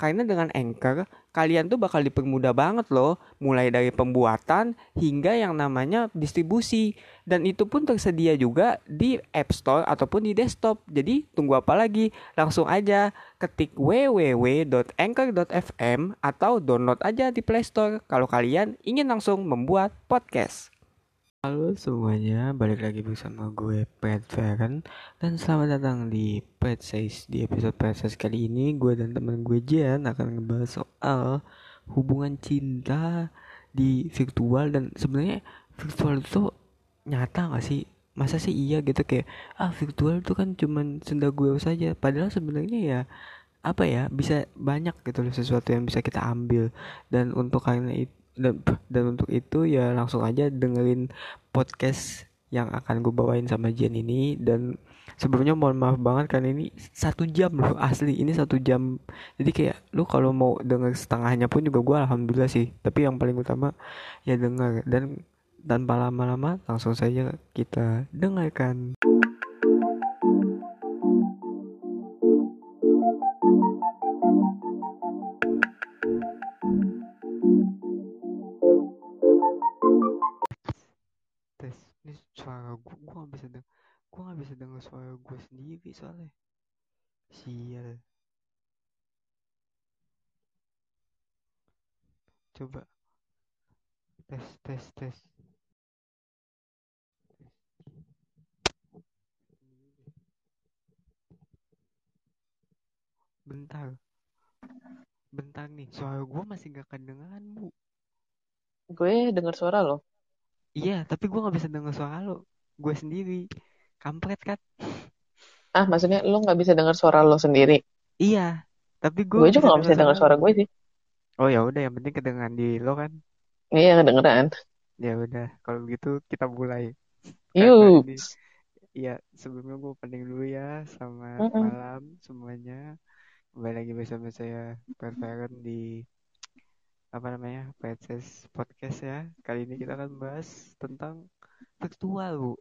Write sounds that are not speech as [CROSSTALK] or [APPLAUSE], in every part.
Karena dengan Anchor, kalian tuh bakal dipermudah banget loh, mulai dari pembuatan hingga yang namanya distribusi. Dan itu pun tersedia juga di App Store ataupun di desktop. Jadi tunggu apa lagi? Langsung aja ketik www.anchor.fm atau download aja di Play Store kalau kalian ingin langsung membuat podcast. Halo semuanya, balik lagi bersama gue Pat Feren dan selamat datang di Pet Says. Di episode Pet Says kali ini gue dan teman gue Jan akan ngebahas soal hubungan cinta di virtual dan sebenarnya virtual itu nyata gak sih? Masa sih iya gitu kayak ah virtual itu kan cuman senda gue saja padahal sebenarnya ya apa ya bisa banyak gitu loh sesuatu yang bisa kita ambil dan untuk karena itu dan, dan untuk itu ya langsung aja dengerin podcast yang akan gue bawain sama Jen ini. Dan sebelumnya mohon maaf banget kan ini satu jam loh asli. Ini satu jam. Jadi kayak lu kalau mau denger setengahnya pun juga gue alhamdulillah sih. Tapi yang paling utama ya denger. Dan tanpa lama-lama langsung saja kita dengarkan. Suara gue gue gak bisa denger gue gak bisa denger suara gue sendiri soalnya. Sial. Coba. Tes tes tes. Bentar. Bentar nih suara gue masih gak kedengeran bu. Gue dengar suara lo. Iya tapi gue gak bisa denger suara lo gue sendiri kampret kan Ah, maksudnya lo nggak bisa dengar suara lo sendiri. iya tapi gue Gue juga nggak bisa dengar suara lo. gue sih. oh ya udah yang penting kedengeran di lo kan Iya, kedengeran. ya udah kalau gitu kita mulai Yuk. Iya, sebelumnya gue pening dulu ya sama Mm-mm. malam semuanya. Kembali lagi bersama saya Perferen di apa namanya PSS Podcast ya. Kali ini kita akan bahas tentang virtual bu.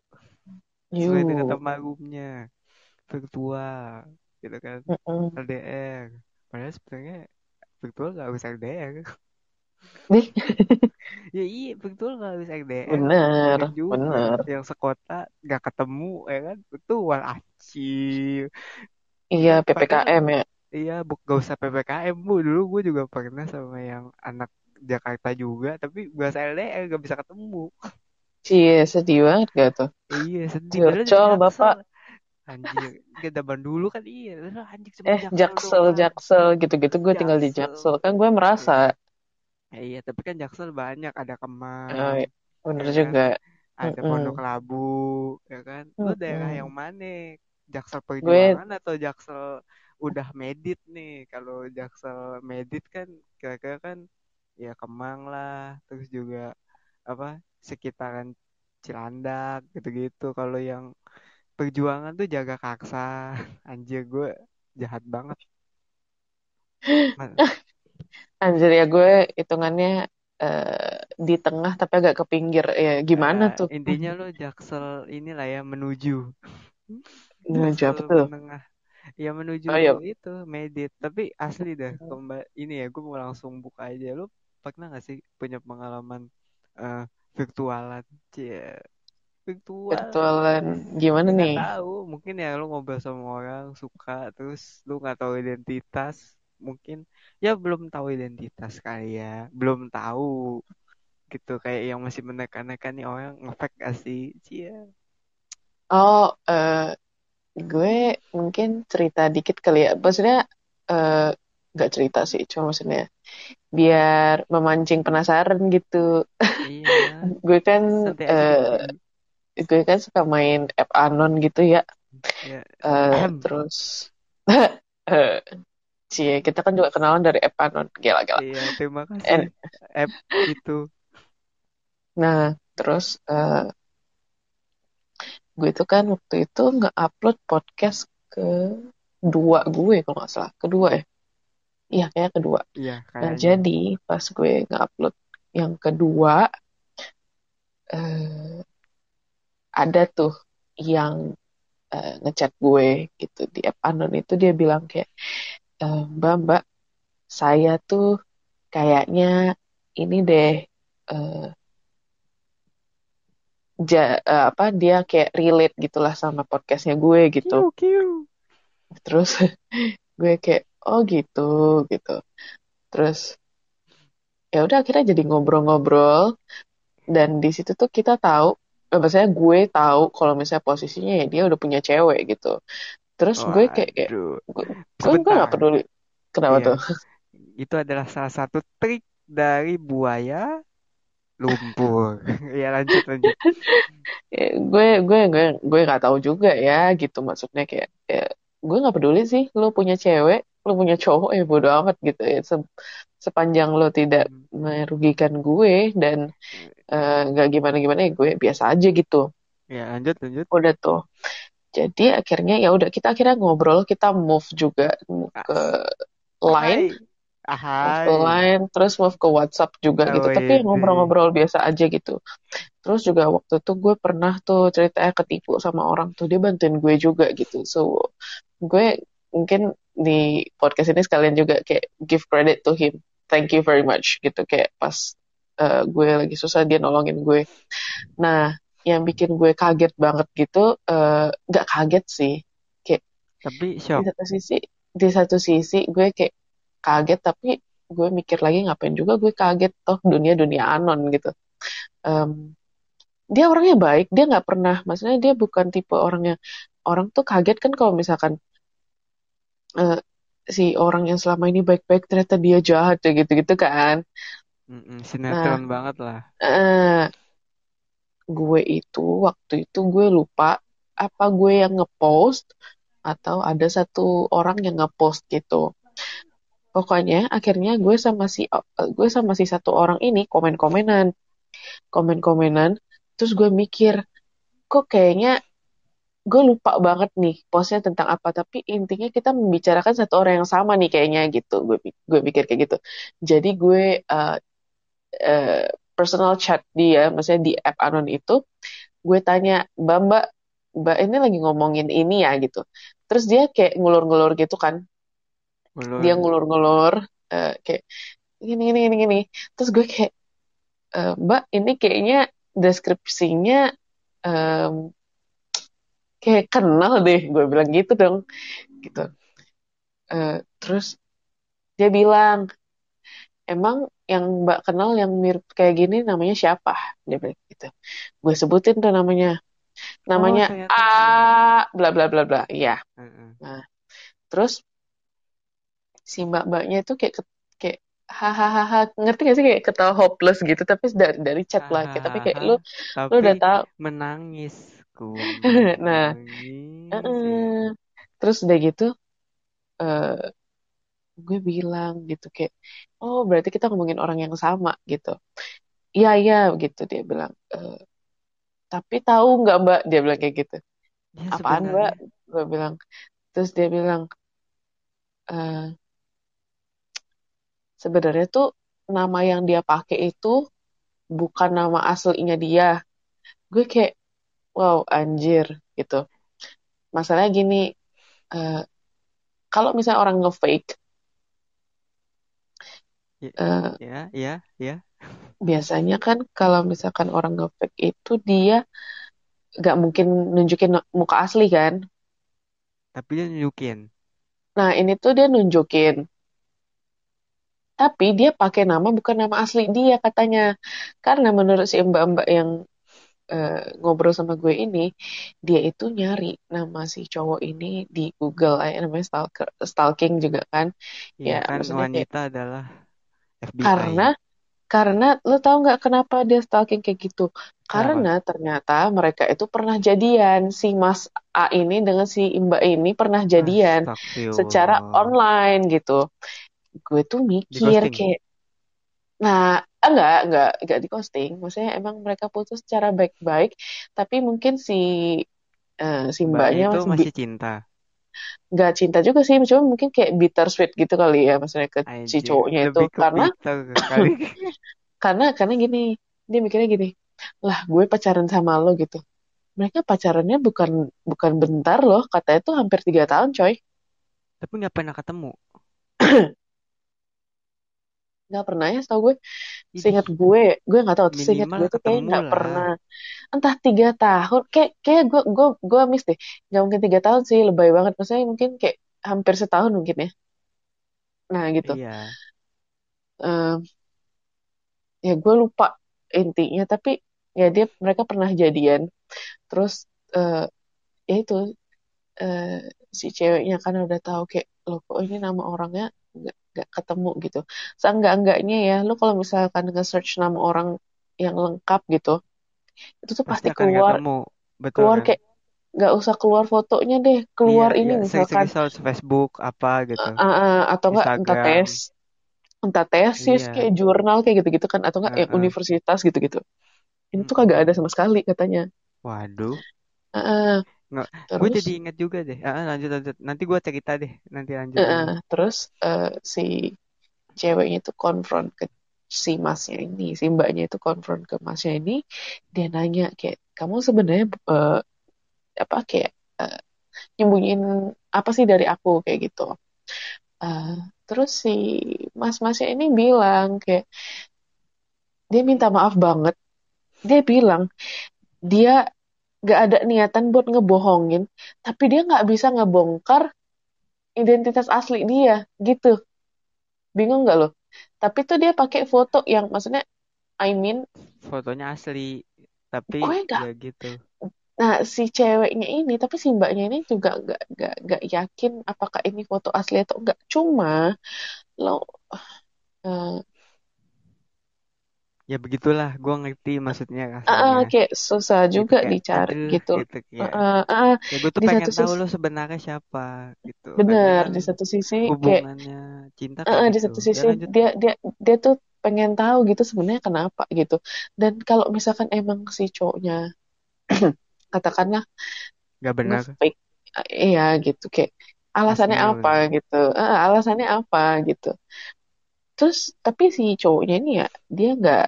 Sesuai dengan nama roomnya virtual, gitu kan Mm-mm. LDR. Padahal sebenarnya virtual gak harus LDR. Ya iya virtual gak harus LDR. bener, Mungkin juga bener. yang sekota gak ketemu ya kan virtual acil. Iya, Padahal PPKM ya. Iya, bu, gak usah PPKM bu. Dulu gue juga pernah sama yang anak Jakarta juga, tapi bahasa LDR gak bisa ketemu. Cie, sedih banget gak tuh? Iya, sedih. Curcol, Bapak. Anjir, zaman dulu kan iya. Anjing cuma Eh, Jaksel. Jaksel, gitu-gitu gue tinggal di Jaksel. Kan gue merasa. Ya, iya, tapi kan Jaksel banyak. Ada Kemang, Oh, iya, bener ya kan? juga. Ada Mm-mm. Pondok Labu, ya kan? Lu daerah yang mana? Jaksel Gue, Perjuangan atau Jaksel udah medit nih? Kalau Jaksel medit kan kira-kira kan ya Kemang lah, terus juga apa sekitaran Cilandak gitu-gitu. Kalau yang Perjuangan tuh jaga kaksa, [LAUGHS] anjir gue jahat banget. [LAUGHS] Anjir ya gue hitungannya eh, di tengah tapi agak ke pinggir. Ya, gimana eh, tuh? intinya lo Jaksel inilah ya menuju Menuju apa tuh? menengah. Ya menuju Oh, iya. itu medit. Tapi asli dah kembali ini ya gue mau langsung buka aja. Lo pernah gak sih punya pengalaman eh, virtualan? Cie, virtual. Virtualan gimana Nggak nih? tahu, mungkin ya lu ngobrol sama orang suka terus lu nggak tahu identitas, mungkin ya belum tahu identitas kali ya, belum tahu gitu kayak yang masih menekan-nekan nih orang ngefake gak sih? Cia. Oh, eh, gue mungkin cerita dikit kali ya. Maksudnya eh, nggak cerita sih, cuma maksudnya biar memancing penasaran gitu. Iya, [LAUGHS] Gue kan eh, dulu. gue kan suka main app anon gitu ya. Ya, Eh, ahem. terus [LAUGHS] cie kita kan juga kenalan dari app anon, gila-gila. Iya, terima And, kasih app itu. nah, terus eh, gue tuh kan waktu itu nge-upload podcast kedua gue kalau nggak salah, kedua ya. Iya, kayak kedua. Iya, Nah, jadi pas gue nge-upload yang kedua, ada tuh yang uh, ngechat gue gitu di app anon itu dia bilang kayak e, mbak mbak saya tuh kayaknya ini deh uh, ja, uh, apa dia kayak relate gitulah sama podcastnya gue gitu. Kiu, kiu. terus [LAUGHS] gue kayak oh gitu gitu. Terus ya udah akhirnya jadi ngobrol-ngobrol. Dan di situ tuh kita tahu eh, maksudnya gue tahu kalau misalnya posisinya ya dia udah punya cewek gitu. Terus gue kayak, kayak gue gue gak peduli kenapa iya. tuh. Itu adalah salah satu trik dari buaya lumpur. [LAUGHS] Ya lanjut lanjut. Ya, gue gue gue gue nggak tahu juga ya gitu. Maksudnya kayak ya, gue nggak peduli sih lo punya cewek lo punya cowok ya bodo amat gitu ya. Se sepanjang lo tidak hmm. merugikan gue dan eh, nggak uh, gimana gimana ya gue biasa aja gitu. Ya lanjut lanjut. Udah tuh. Jadi akhirnya ya udah kita akhirnya ngobrol kita move juga ke line Ahai. Move ke line, terus move ke WhatsApp juga oh, gitu. Iya, Tapi ngobrol-ngobrol biasa aja gitu. Terus juga waktu itu gue pernah tuh ceritanya ketipu sama orang tuh. Dia bantuin gue juga gitu. So, gue mungkin di podcast ini sekalian juga kayak give credit to him. Thank you very much gitu. Kayak pas uh, gue lagi susah dia nolongin gue. Nah, yang bikin gue kaget banget gitu, uh, gak kaget sih. Kayak, tapi shock. Di satu sisi, di satu sisi gue kayak kaget tapi gue mikir lagi ngapain juga gue kaget toh dunia dunia anon gitu. Um, dia orangnya baik dia nggak pernah maksudnya dia bukan tipe orangnya orang tuh kaget kan kalau misalkan uh, si orang yang selama ini baik-baik ternyata dia jahat ya gitu-gitu kan. Mm sinetron nah, banget lah. uh, gue itu waktu itu gue lupa apa gue yang ngepost atau ada satu orang yang ngepost gitu pokoknya akhirnya gue sama si gue sama si satu orang ini komen-komenan. Komen-komenan terus gue mikir kok kayaknya gue lupa banget nih postnya tentang apa tapi intinya kita membicarakan satu orang yang sama nih kayaknya gitu. Gue gue pikir kayak gitu. Jadi gue uh, uh, personal chat dia maksudnya di app anon itu gue tanya mbak mbak mbak ini lagi ngomongin ini ya gitu. Terus dia kayak ngulur-ngulur gitu kan Ngulur. dia ngulur-ngulur uh, kayak gini gini gini gini. Terus gue kayak uh, mbak ini kayaknya deskripsinya um, kayak kenal deh. Gue bilang gitu dong gitu. Uh, terus dia bilang emang yang mbak kenal yang mirip kayak gini namanya siapa? Dia bilang gitu. Gue sebutin tuh namanya. Namanya oh, A bla bla bla bla. Iya. Uh -uh. nah terus si mbak-mbaknya itu kayak kayak hahaha ngerti gak sih? Kayak ketawa hopeless gitu tapi dari dari chat lah. Kayak, tapi kayak lu tapi lu udah tahu. [LAUGHS] menangis nah uh -uh. terus udah gitu uh, gue bilang gitu kayak oh berarti kita ngomongin orang yang sama gitu. Iya iya gitu dia bilang e, tapi tahu nggak mbak? Dia bilang kayak gitu. Ya, apaan mbak? gue bilang terus dia bilang e, sebenarnya tuh nama yang dia pakai itu bukan nama aslinya dia. Gue kayak, wow anjir gitu. Masalahnya gini, uh, kalau misalnya orang nge-fake, uh, ya, ya, ya. Biasanya kan kalau misalkan orang nge-fake itu dia gak mungkin nunjukin muka asli kan? Tapi dia nunjukin. Nah ini tuh dia nunjukin tapi dia pakai nama bukan nama asli dia katanya. Karena menurut si mbak-mbak yang uh, ngobrol sama gue ini dia itu nyari nama si cowok ini di Google. Eh, namanya stalker stalking juga kan. Ya, ya kan wanita kayak, adalah FBI. karena karena lo tau nggak kenapa dia stalking kayak gitu? Karena Kenapa? ternyata mereka itu pernah jadian. Si Mas A ini dengan si Mbak ini pernah jadian secara online gitu gue tuh mikir kayak nah enggak enggak enggak di posting maksudnya emang mereka putus secara baik-baik tapi mungkin si uh, si mbaknya itu masih, cinta. Nggak cinta juga sih cuma mungkin kayak bitter sweet gitu kali ya maksudnya ke Anjir, si cowoknya itu. karena [LAUGHS] [LAUGHS] karena karena gini dia mikirnya gini lah gue pacaran sama lo gitu. Mereka pacarannya bukan bukan bentar loh katanya tuh hampir tiga tahun coy. Tapi nggak pernah ketemu. [CLEARS THROAT] nggak pernah ya tau gue. Seingat gue gue nggak tahu seingat gue tuh kayak nggak pernah. Entah tiga tahun kayak kayak gue gue gue miss deh. Nggak mungkin tiga tahun sih lebay banget. Maksudnya mungkin kayak hampir setahun mungkin ya. Nah gitu. Iya. Em, ya gue lupa intinya tapi ya dia mereka pernah jadian. Terus eh ya itu eh, si ceweknya kan udah tahu kayak lo kok ini nama orangnya nggak nggak ketemu gitu seenggak-enggaknya ya lo kalau misalkan nge-search nama orang yang lengkap gitu itu tuh Pasti pasti keluar ketemu. Betul keluar kan? kayak nggak usah keluar fotonya deh Iya, keluar ini iya. misalkan search Facebook apa gitu. eh, eh, atau enggak entah tes entah tesis Iya. kayak jurnal kayak gitu-gitu kan atau enggak yang Heeh. universitas gitu-gitu ini tuh kagak ada sama sekali katanya Waduh. Heeh. Nggak, gue terus jadi inget juga deh. Ah, lanjut lanjut. Nanti gue cerita deh. Nanti lanjut dulu. terus eh, si ceweknya itu konfront ke si masnya ini si mbaknya itu konfront ke masnya ini dia nanya kayak kamu sebenarnya eh, apa kayak eh, nyembunyiin apa sih dari aku kayak gitu Eh, terus si mas-masnya ini bilang kayak dia minta maaf banget dia bilang dia gak ada niatan buat ngebohongin tapi dia nggak bisa ngebongkar identitas asli dia gitu bingung nggak lo tapi tuh dia pakai foto yang maksudnya I mean Fotonya asli. Tapi gue nggak ya gitu. nah si ceweknya ini tapi si mbaknya ini juga nggak nggak nggak yakin apakah ini foto asli atau enggak cuma lo eh, Ya begitulah. Gue ngerti maksudnya rasanya. kayak susah Gitu juga kayak dicari aduh gitu gitu. Ah, ah, ah. Ya gue tuh di pengen tahu lo sebenarnya siapa gitu. Bener di satu sisi kayak cinta kayak ah, di gitu. satu Ya sisi lanjut. dia dia dia tuh pengen tahu gitu sebenarnya kenapa gitu dan kalau misalkan emang si cowoknya [CLEARS THROAT] katakanlah Gak benar. iya gitu kayak alasannya Aslinya apa benar. gitu Ah, alasannya apa gitu terus tapi si cowoknya ini ya dia nggak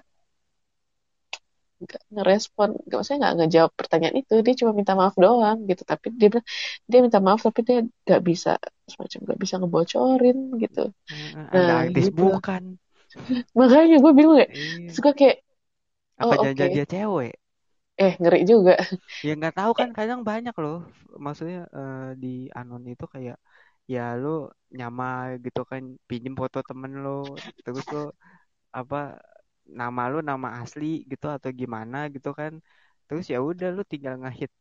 nggak ngerespon nggak maksudnya nggak ngejawab pertanyaan itu. Dia cuma minta maaf doang gitu. Tapi dia bilang dia minta maaf tapi dia nggak bisa semacam nggak bisa ngebocorin gitu. Eh, Anda nah artis gitu. bukan. [LAUGHS] makanya gue bingung ya. Iya. suka kayak Apa oh jangan-jangan dia cewek? eh ngeri juga. [LAUGHS] Ya nggak tahu eh. kan kadang banyak loh. Maksudnya eh, di anon itu kayak ya lo nyamar gitu kan. Pinjem foto temen lo terus lo apa nama lo nama asli gitu atau gimana gitu kan. Terus ya udah lo tinggal ngehit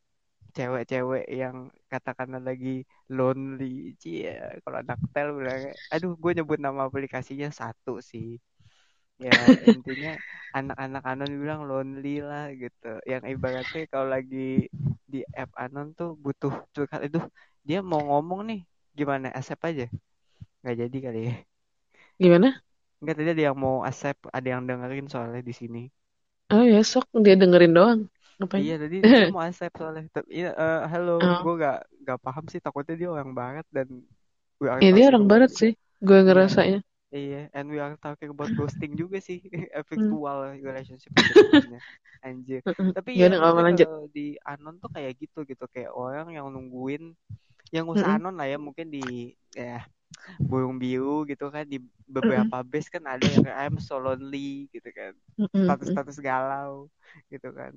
cewek-cewek yang katakanlah lagi lonely. Cie kalau anak tel bilang aduh gue nyebut nama aplikasinya satu sih. Ya intinya anak-anak anon bilang lonely lah gitu. Yang ibaratnya kalau lagi di app anon tuh butuh curhat. Itu dia mau ngomong nih. Gimana accept aja? Nggak jadi kali ya. Gimana nggak tadi ada yang mau accept ada yang dengerin soalnya di sini. Oh ya sok dia dengerin doang. Ngapain? Iya tadi dia [LAUGHS] mau accept soalnya. Tapi, iya, eh, halo oh. gue gak gak paham sih takutnya dia orang barat dan we are ya dia orang about barat sih gue iya. ngerasanya. Iya and we are talking about ghosting juga sih [LAUGHS] hmm. virtual relationship anjir. Tapi ya ya lanjut? kalau di anon tuh kayak gitu gitu kayak orang yang nungguin yang Mm-mm. anon lah ya mungkin di ya burung biru gitu kan di beberapa base kan ada yang I'm so lonely gitu kan. Status-status galau gitu kan.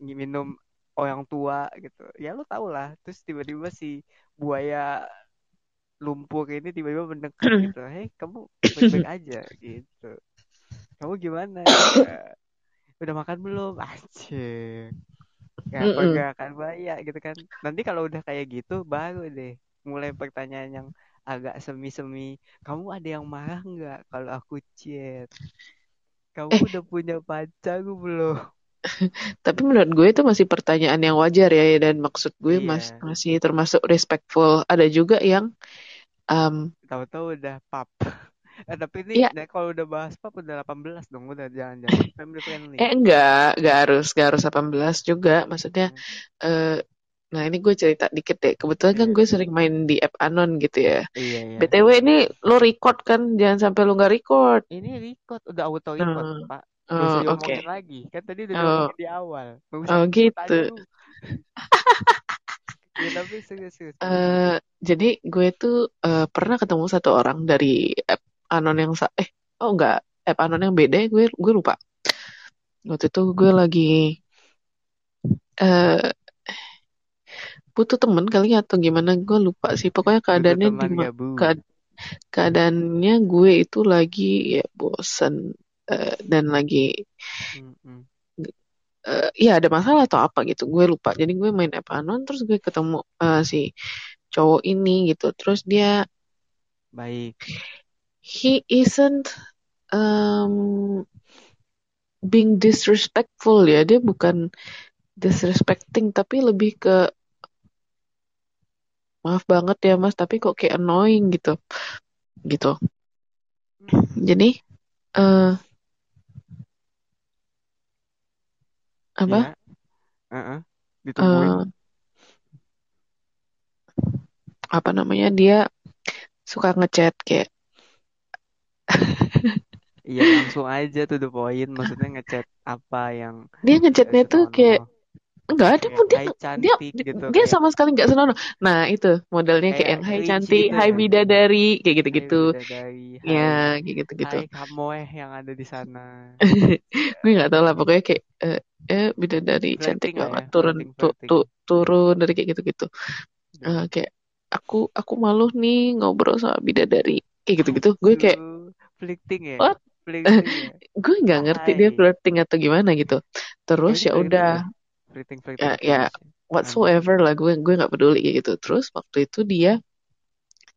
Minum orang tua gitu. Ya lu tau lah terus tiba-tiba si buaya lumpur ini tiba-tiba mendekat gitu. Hei kamu baik-baik aja gitu. Kamu gimana? Ya, udah makan belum? [LAUGHS] Anjir ya pergerakan buaya gitu kan. Nanti kalau udah kayak gitu baru deh mulai pertanyaan yang agak semi-semi kamu ada yang marah nggak kalau aku chat? Kamu eh. udah punya pacar belum? [LAUGHS] Tapi menurut gue itu masih pertanyaan yang wajar ya dan maksud gue mas iya masih termasuk respectful. Ada juga yang um, tahu-tahu udah pap. Eh, tapi ini ya kalau udah bahas pap udah 18 dong udah jangan-jangan [LAUGHS] family friendly. Eh enggak enggak harus enggak harus 18 juga. Maksudnya Hmm, eh nah ini gue cerita dikit deh. Kebetulan kan iya. gue sering main di app anon gitu ya. Iya iya. BTW ini lo record kan? Jangan sampai lo nggak record. Ini record. Udah auto record Hmm. pak. Oh, gak usah oke. diomongin lagi. Kan tadi udah Oh, di awal. Gak usah oh gitu. [LAUGHS] ya tapi serius serius. Eh, jadi gue tuh eh, pernah ketemu satu orang dari app anon yang sa eh oh enggak app anon yang beda gue gue lupa. Waktu itu gue lagi eh butuh temen kali ya atau gimana gue lupa sih. Pokoknya keadaannya di kead- keadaannya gue itu lagi ya bosan eh, dan lagi eh, ya ada masalah atau apa gitu gue lupa. Jadi gue main app anon terus gue ketemu eh, si cowok ini gitu. Terus dia baik. He isn't um, being disrespectful ya. Dia bukan disrespecting tapi lebih ke maaf banget ya mas tapi kok kayak annoying gitu. Gitu. Jadi eh apa? Ya. Eh apa namanya? Dia suka ngechat kayak Iya langsung aja tuh the point. Maksudnya ngechat apa yang dia ngechatnya tuh kayak enggak dia kayak dia hai dia gitu dia sama sekali nggak senonoh. Nah itu modelnya kayak kayak yang hai cantik gitu hai ya. bidadari kayak hai gitu-gitu. bidadari ya hai kayak gitu-gitu. hai kamoeh yang ada di sana. [LAUGHS] Gue nggak tahu lah pokoknya kayak eh, eh bidadari cantik banget. ya turun flirting tu, turun dari kayak gitu-gitu. Eh, kayak aku aku malu nih ngobrol sama bidadari kayak gitu-gitu. Gue kayak flirting ya? What? Ya? [LAUGHS] Gue nggak ngerti dia hai. flirting atau gimana gitu. Terus ya udah flirting ya ya ya. whatsoever lah gue gue nggak peduli gitu. Terus waktu itu dia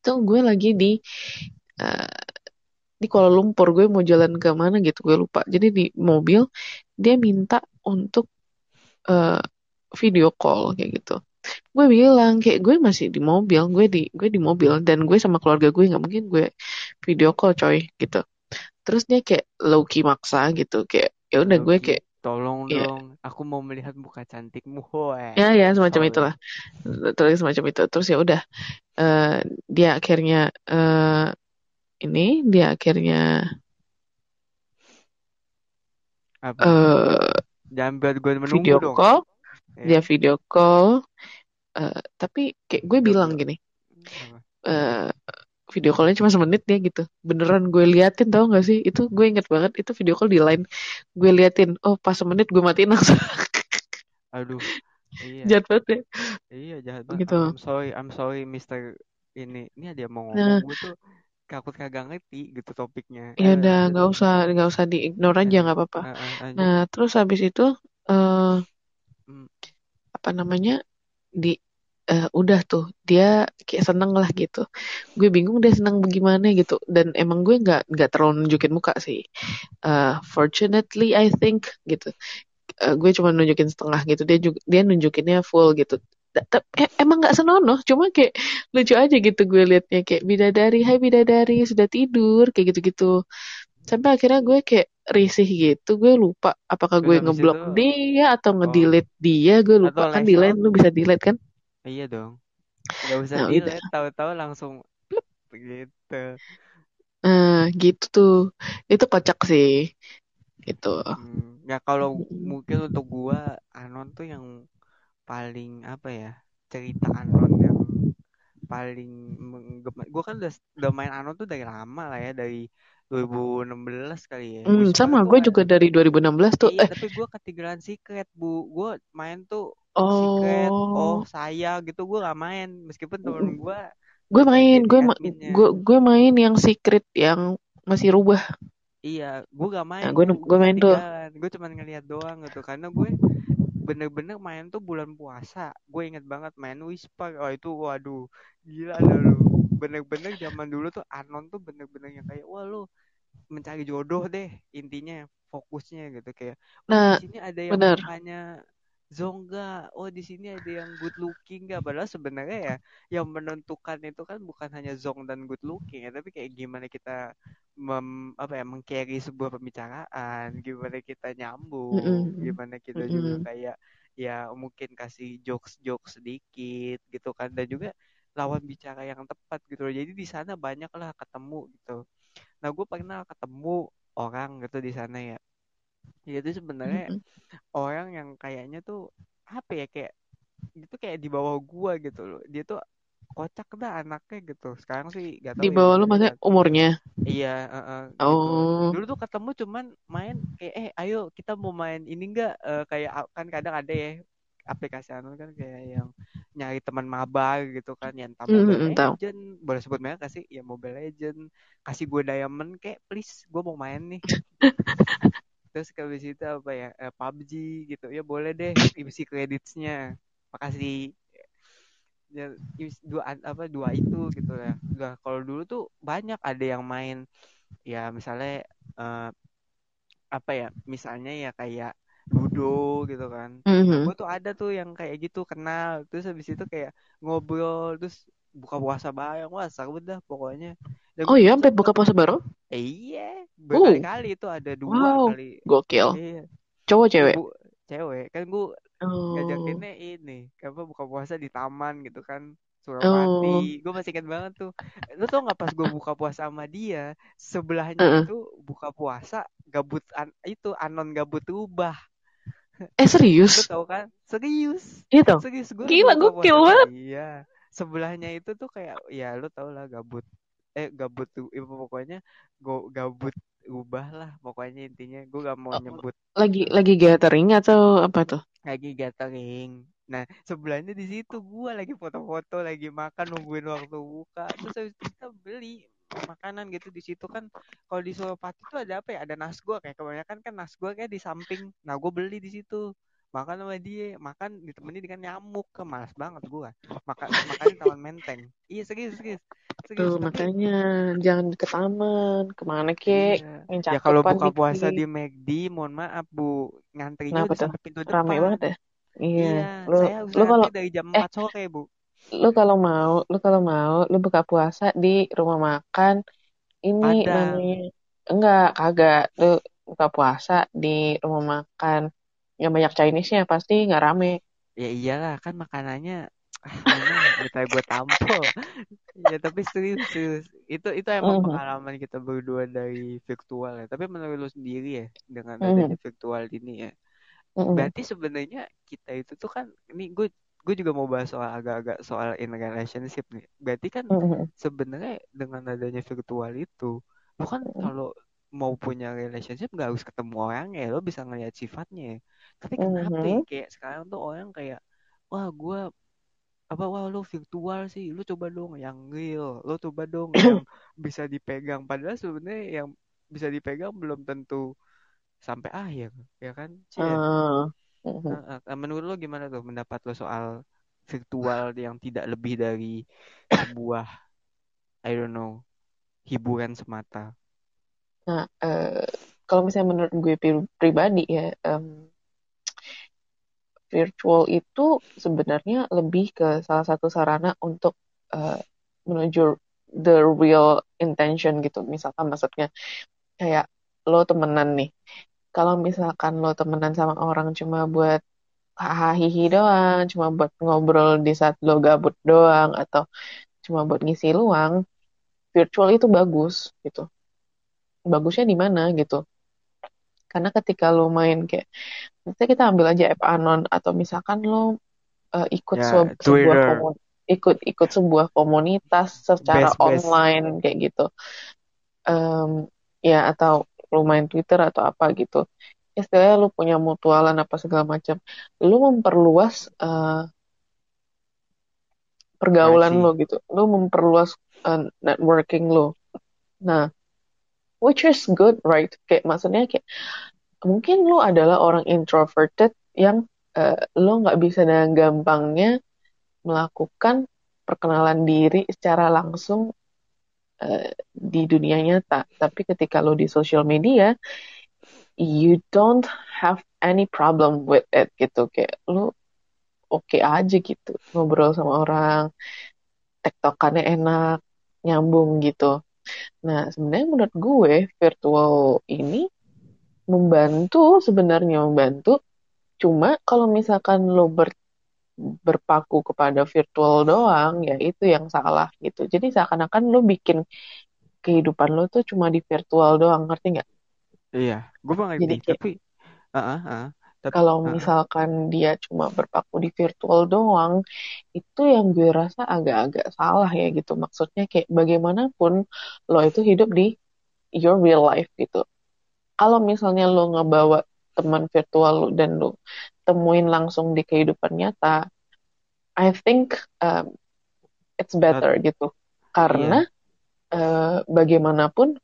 tuh gue lagi di eh, di Kuala Lumpur gue mau jalan ke mana gitu gue lupa. Jadi di mobil dia minta untuk eh, video call kayak gitu. Gue bilang kayak gue masih di mobil gue di gue di mobil dan gue sama keluarga gue nggak mungkin gue video call coy gitu. Terus dia kayak low key maksa gitu kayak ya udah gue kayak tolong ya dong aku mau melihat muka cantikmu. Hoe ya ya semacam kesel itulah. Terus semacam itu. Terus ya udah eh, dia akhirnya eh, ini dia akhirnya apa? eh, jangan buat gue menunggu video dong. call. Ya dia video call eh, tapi kayak gue bilang gini apa? eh, video callnya cuma semenit dia gitu. Beneran gue liatin tau gak sih? Itu gue inget banget itu video call di line. Gue liatin oh pas semenit gue matiin langsung. Aduh iya. Jahat banget ya. Iya jahat banget. Gitu. I'm, sorry I'm sorry Mister ini. Ini ada yang mau nah. Ngomong gue tuh takut kagak ngerti gitu topiknya. Ya eh udah nggak usah nggak usah diignore ya aja nggak apa-apa. eh, eh, nah terus habis itu eh Hmm, apa namanya di eh, udah tuh dia kayak seneng lah gitu. Gue bingung dia seneng bagaimana gitu. Dan emang gue nggak nggak terlalu nunjukin muka sih. Eh, fortunately I think gitu. Eh, gue cuma nunjukin setengah gitu. Dia juga dia nunjukinnya full gitu. Eh, emang nggak senonoh. Cuma kayak lucu aja gitu gue liatnya. Kayak bidadari hai bidadari sudah tidur kayak gitu-gitu. Sampai akhirnya gue kayak risih gitu. Gue lupa apakah gue ngeblok itu dia atau oh. ngedelete dia. Gue atau lupa kan di out line lu bisa delete kan iya dong. Nggak usah nah udah. delete tahu-tahu langsung plep gitu. Nah gitu tuh. Itu kocak sih. Gitu. Hmm, ya kalau mungkin untuk gua Anon tuh yang paling apa ya cerita Anon yang paling menggema gua kan udah udah main Anon tuh dari lama lah ya dari 2016 kali ya Hmm, sama gue a- juga dari 2016 tuh iya eh. tapi gua ketinggalan secret bu. Gua main tuh secret oh. oh saya gitu gua gak main. Meskipun temen gue udah main gue ma- gue gue main yang secret yang masih rubah. Iya gua gak nah main gue gua gue gua main tuh. gua cuma ngeliat doang gitu karena gue bener-bener main tuh bulan puasa. Gue inget banget main Whisper. Oh itu waduh gila dah lu bener-bener zaman dulu tuh Anon tuh bener-bener yang kayak wah lu mencari jodoh deh intinya fokusnya gitu kayak oh nah di sini ada yang bener mukanya Zongga oh di sini ada yang good looking gak padahal sebenarnya ya yang menentukan itu kan bukan hanya Zong dan good looking ya tapi kayak gimana kita mem, apa ya mengcarry sebuah pembicaraan gimana kita nyambung Mm-mm. gimana kita juga Mm-mm. kayak ya mungkin kasih jokes jokes sedikit gitu kan dan juga lawan bicara yang tepat gitu loh jadi di sana banyak lah ketemu gitu nah gue pernah ketemu orang gitu di sana ya itu sebenarnya Mm-mm. orang yang kayaknya tuh apa ya kayak itu kayak di bawah gua gitu loh dia tuh kocak dah anaknya gitu sekarang sih gak tahu Di ya bawah lu gimana maksudnya ya. umurnya. iya uh, uh, gitu Oh. dulu tuh ketemu cuman main kayak eh ayo kita mau main ini enggak Eh, kayak kan kadang ada ya aplikasi anu kan kayak yang nyari teman mabar gitu kan yang entah Hmm, Mobile hmm, tahu. Legend. Boleh sebut merek gak sih? Ya Mobile Legend. Kasih gue diamond kayak please gue mau main nih. [LAUGHS] Terus habis itu apa ya eh, PUBG gitu. Ya boleh deh. Isi kreditnya makasih. Ya dua apa dua itu gitu ya. Nah, kalau dulu tuh banyak ada yang main. Ya misalnya eh, apa ya misalnya ya kayak ludo gitu kan. Nah Mhm. gue tuh ada tuh yang kayak gitu kenal. Terus habis itu kayak ngobrol terus buka puasa bareng. Wah seru dah pokoknya. Dan Oh iya, sampai buka puasa baru? eh, iya. Oh, berkali-kali itu ada dua wow, kali. gokil. iya. Cowok cewek? bu cewek. Kan gue Oh, ngajakinnya ini apa buka puasa di taman gitu kan oh, Suramati gue masih ingat banget tuh. Lu tau nggak pas gue buka puasa sama dia sebelahnya Heeh. itu buka puasa gabut an- itu anon gabut rubah Eh lu serius? tau kan serius Gitu? serius gue Gila, gokil puasa banget. iya sebelahnya itu tuh kayak ya lu tau lah gabut eh gabut tuh ya, pokoknya go gabut rubah lah pokoknya intinya gue gak mau Oh, nyebut lagi lagi gathering atau apa tuh? lagi gathering. Nah, sebelahnya di situ gua lagi foto-foto, lagi makan nungguin waktu buka. Terus habis itu kita beli makanan gitu di situ kan. Kalau di Suropati tuh ada apa ya? Ada nasgor kayak kebanyakan kan nasgor kayak di samping. Nah, gue beli di situ. Makan sama dia, makan ditemani dengan nyamuk. Ke malas banget gua. Makan makan di Taman Menteng. Iya, serius, serius. Serius, Tuh, tapi makanya jangan ke taman, ke mana kek, iya. Ya kalau buka puasa dikit. di McD, mohon maaf, Bu. Ngantrinya Kenapa udah sampai pintu Rame banget depan. ya? Iya, Iya, lu saya lu kalau dari jam eh 4 sore, Bu. Lu kalau mau, lu kalau mau, lu buka puasa di rumah makan ini Padang. namanya enggak, kagak. Lu buka puasa di rumah makan yang banyak Chinese-nya pasti nggak rame. Ya iyalah, kan makanannya ah minta gue tampol. [LAUGHS] Ya tapi serius, serius. Itu itu emang Mhm, pengalaman kita berdua dari virtual ya. Tapi menurut lu sendiri ya, dengan mhm, adanya virtual ini ya. mhm, Berarti sebenarnya kita itu tuh kan ini gue gue juga mau bahas soal agak-agak soal in relationship nih. Berarti kan mhm, sebenarnya dengan adanya virtual itu, lo kan mhm, kalau mau punya relationship nggak harus ketemu orang ya, lo bisa ngeliat sifatnya. ya. Tapi kenapa ya mhm. kayak sekarang tuh orang kayak, wah gue apa wah lo virtual sih, lo coba dong yang real, lo coba dong yang [COUGHS] bisa dipegang. Padahal sebenarnya yang bisa dipegang belum tentu sampai akhir, ya kan? Cie. Ah, eh, menurut lo gimana tuh pendapat lo soal virtual yang tidak lebih dari sebuah I don't know hiburan semata? Nah, eh, kalau misalnya menurut gue pri- pribadi ya, em, virtual itu sebenarnya lebih ke salah satu sarana untuk eh, menuju the real intention gitu. Misalkan maksudnya kayak lo temenan nih. Kalau misalkan lo temenan sama orang cuma buat hahihi doang, cuma buat ngobrol di saat lo gabut doang, atau cuma buat ngisi luang, virtual itu bagus gitu. Bagusnya di mana gitu? Karena ketika lo main kayak, misalnya kita ambil aja app Anon, atau misalkan lo eh, ikut Ya, sebuah, sebuah Twitter, komun ikut ikut sebuah komunitas secara best best. online kayak gitu. Em, ya atau lo main Twitter atau apa gitu. Istilahnya lo punya mutualan apa segala macam. Lo memperluas eh, pergaulan lo gitu. Lo memperluas eh, networking lo. Nah, which is good, right? Kayak maksudnya kayak mungkin lo adalah orang introverted yang eh, lo nggak bisa dengan gampangnya melakukan perkenalan diri secara langsung eh, di dunia nyata. Tapi ketika lo di social media, you don't have any problem with it gitu. Kayak lo oke aja gitu ngobrol sama orang, tektokannya enak, nyambung gitu. Nah, sebenarnya menurut gue virtual ini membantu sebenarnya membantu. Cuma kalau misalkan lo ber- berpaku kepada virtual doang, ya itu yang salah gitu. Jadi seakan-akan lo bikin kehidupan lo tuh cuma di virtual doang, ngerti nggak? Iya, gue Jadi mengerti. kayak, Tapi, ah, ah. Tapi, kalau uh, misalkan dia cuma berpaku di virtual doang, itu yang gue rasa agak-agak salah ya gitu. Maksudnya kayak bagaimanapun lo itu hidup di your real life gitu. Kalau misalnya lo ngebawa teman virtual lo dan lo temuin langsung di kehidupan nyata, I think um, it's better gitu. Karena uh, bagaimanapun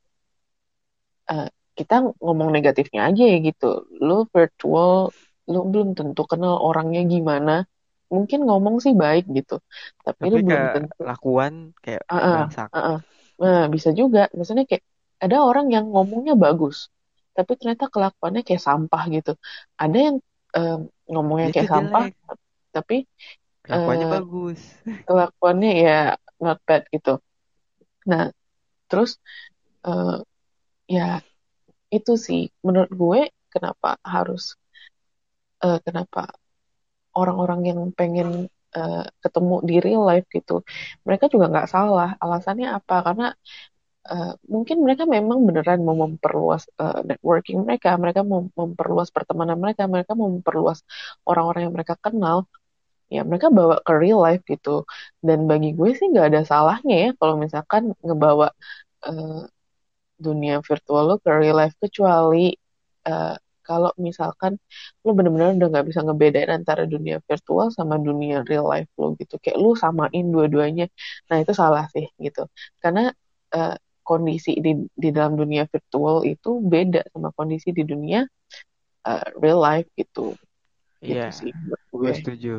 uh, kita ngomong negatifnya aja ya gitu. Lu virtual, lu belum tentu kenal orangnya gimana. Mungkin ngomong sih baik gitu, tapi, tapi lu belum tentu. lakuan kayak uh -uh, bangsak. Uh -uh. Nah, bisa juga. Maksudnya kayak ada orang yang ngomongnya bagus, tapi ternyata kelakuannya kayak sampah gitu. Ada yang um, ngomongnya kayak sampah, tapi kelakuannya uh, bagus. [LAUGHS] Kelakuannya ya not bad gitu. Nah, terus uh, ya itu sih menurut gue kenapa harus uh, kenapa orang-orang yang pengen uh, ketemu di real life gitu mereka juga nggak salah alasannya apa karena uh, mungkin mereka memang beneran mau memperluas uh, networking mereka. Mereka mau memperluas pertemanan mereka. Mereka mau memperluas orang-orang yang mereka kenal. Ya mereka bawa ke real life gitu. Dan bagi gue sih nggak ada salahnya ya kalau misalkan ngebawa uh, dunia virtual lo ke real life. Kecuali uh, kalau misalkan lo bener-bener udah nggak bisa ngebedain antara dunia virtual sama dunia real life lo gitu. Kayak lo samain dua-duanya. Nah itu salah sih gitu. Karena uh, kondisi di di dalam dunia virtual itu beda sama kondisi di dunia uh, real life gitu Iya, gitu sih gue setuju.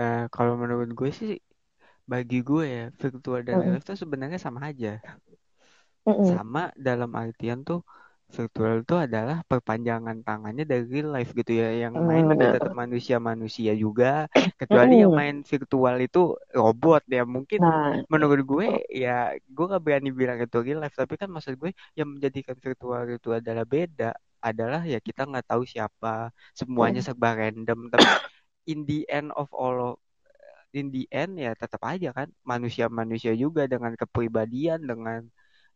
Uh, kalau menurut gue sih bagi gue ya virtual dan real life itu sebenarnya sama aja. Mm-mm. Sama dalam artian tuh virtual itu adalah perpanjangan tangannya dari real life gitu ya yang main tetap manusia-manusia juga kecuali mm. yang main virtual itu robot ya. Mungkin nah, menurut gue ya gue gak berani bilang itu real life tapi kan maksud gue yang menjadikan virtual itu adalah beda adalah ya kita nggak tahu siapa semuanya serba random tapi in the end of all in the end ya tetap aja kan manusia-manusia juga dengan kepribadian dengan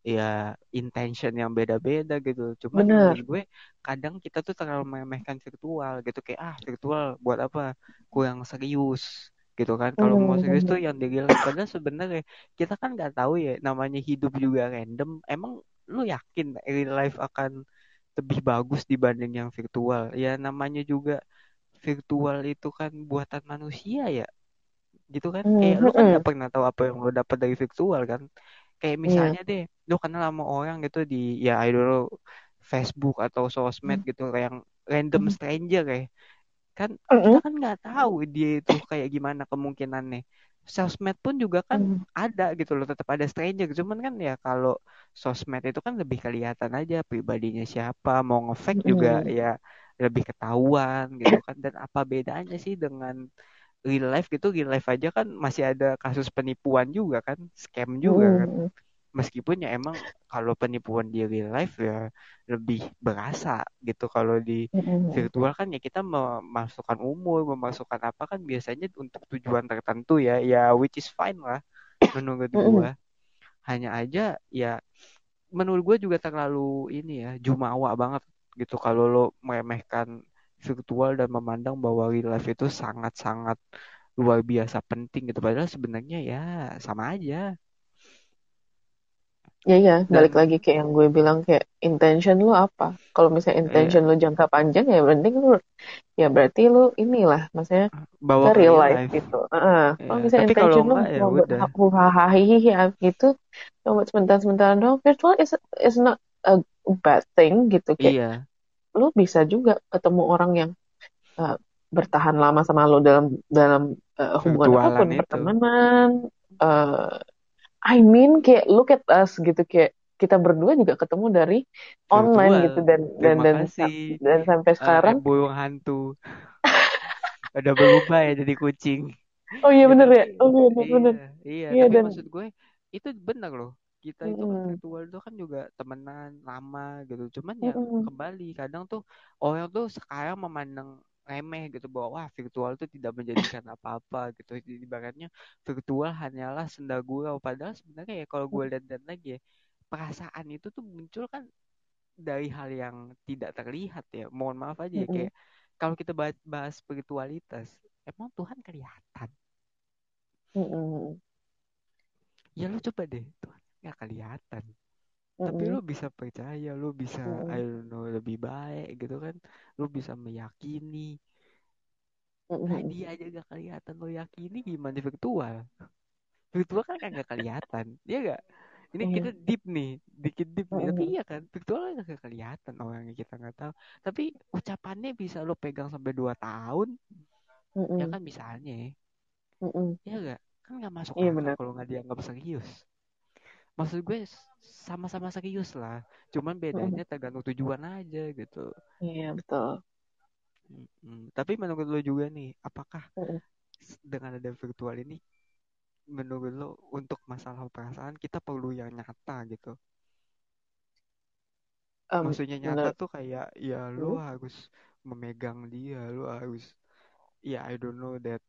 ya intention yang beda-beda gitu. Cuma menurut gue kadang kita tuh terlalu meremehkan virtual gitu kayak ah virtual buat apa? Kurang serius gitu kan. Kalau mau serius tuh yang di real padahal sebenarnya kita kan nggak tahu ya namanya hidup juga random. Emang lu yakin real life akan lebih bagus dibanding yang virtual? Ya namanya juga virtual itu kan buatan manusia ya gitu kan kayak lu kan gak pernah tahu apa yang lu dapat dari virtual kan kayak iya. misalnya yeah. deh lu kenal sama orang gitu di ya I don't know Facebook atau sosmed mm. gitu kayak yang random mm. stranger kayak kan mm -hmm. kita kan nggak tahu dia itu kayak gimana kemungkinannya. Sosmed pun juga kan ada gitu loh tetap ada stranger. Cuman kan ya kalau sosmed itu kan lebih kelihatan aja pribadinya siapa mau ngefake juga ya lebih ketahuan gitu kan. Dan apa bedanya sih dengan real life gitu? Real life aja kan masih ada kasus penipuan juga kan scam juga kan meskipun ya emang kalau penipuan di real life ya lebih berasa gitu. Kalau di virtual kan ya kita memasukkan umur memasukkan apa kan biasanya untuk tujuan tertentu ya. Ya which is fine lah menurut gue hanya aja ya menurut gue juga terlalu ini ya jumawa banget gitu. Kalau lo meremehkan virtual dan memandang bahwa real life itu sangat-sangat luar biasa penting gitu. Padahal sebenarnya ya sama aja ya ya balik lagi kayak yang gue bilang kayak intention lu apa? Kalau misalnya intention iya. lu jangka panjang ya berarti lu ya berarti lu inilah maksudnya bawa ke real life, life. gitu. Uh, iya. kalau misalnya Tapi intention lu ya mau gitu coba sebentar-sebentar dong virtual is is not a bad thing gitu. Kayak iya. lu bisa juga ketemu orang yang uh, bertahan lama sama lo dalam dalam uh, hubungan Virtualan apa pun itu. pertemanan uh, I mean kayak look at us gitu kayak kita berdua juga ketemu dari Virtual. online gitu dan dan dan, dan sampai sekarang. uh, burung hantu. [LAUGHS] Udah berubah ya jadi kucing. Oh iya bener ya? Oh iya bener iya, iya, tapi dan... maksud gue itu benar loh. Kita itu kan virtual itu kan juga temenan lama gitu. Cuman ya kembali. Kadang tuh orang tuh sekarang memandang remeh gitu bahwa wah virtual itu tidak menjadikan apa-apa gitu. Ibaratnya virtual hanyalah senda gurau. Padahal sebenarnya ya kalau gue lihat dan lagi ya perasaan itu tuh muncul kan dari hal yang tidak terlihat ya. Mohon maaf aja ya kayak kalau kita bahas, bahas spiritualitas emang Tuhan kelihatan? Mm-mm. ya lu coba deh Tuhan nggak kelihatan tapi lu bisa percaya lu bisa Mm-mm. I don't know lebih baik gitu kan. Lu bisa meyakini. Nah dia aja gak kelihatan lu yakini gimana? Virtual. Virtual kan kagak kelihatan dia gak ini Iya. kita deep nih dikit deep nih. Tapi iya kan virtual kan gak kelihatan orang yang kita nggak tahu. Tapi ucapannya bisa lo pegang sampai 2 tahun ya kan misalnya. Ya gak kan nggak masuk Iya kalau nggak dianggap serius maksud gue sama-sama serius lah cuman bedanya tergantung tujuan aja gitu Iya betul. Mm-mm. tapi menurut lo juga nih apakah s- dengan ada virtual ini menurut lo untuk masalah perasaan kita perlu yang nyata gitu Em, maksudnya nyata menurut tuh kayak ya lo Hmm? harus memegang dia lo harus ya I don't know that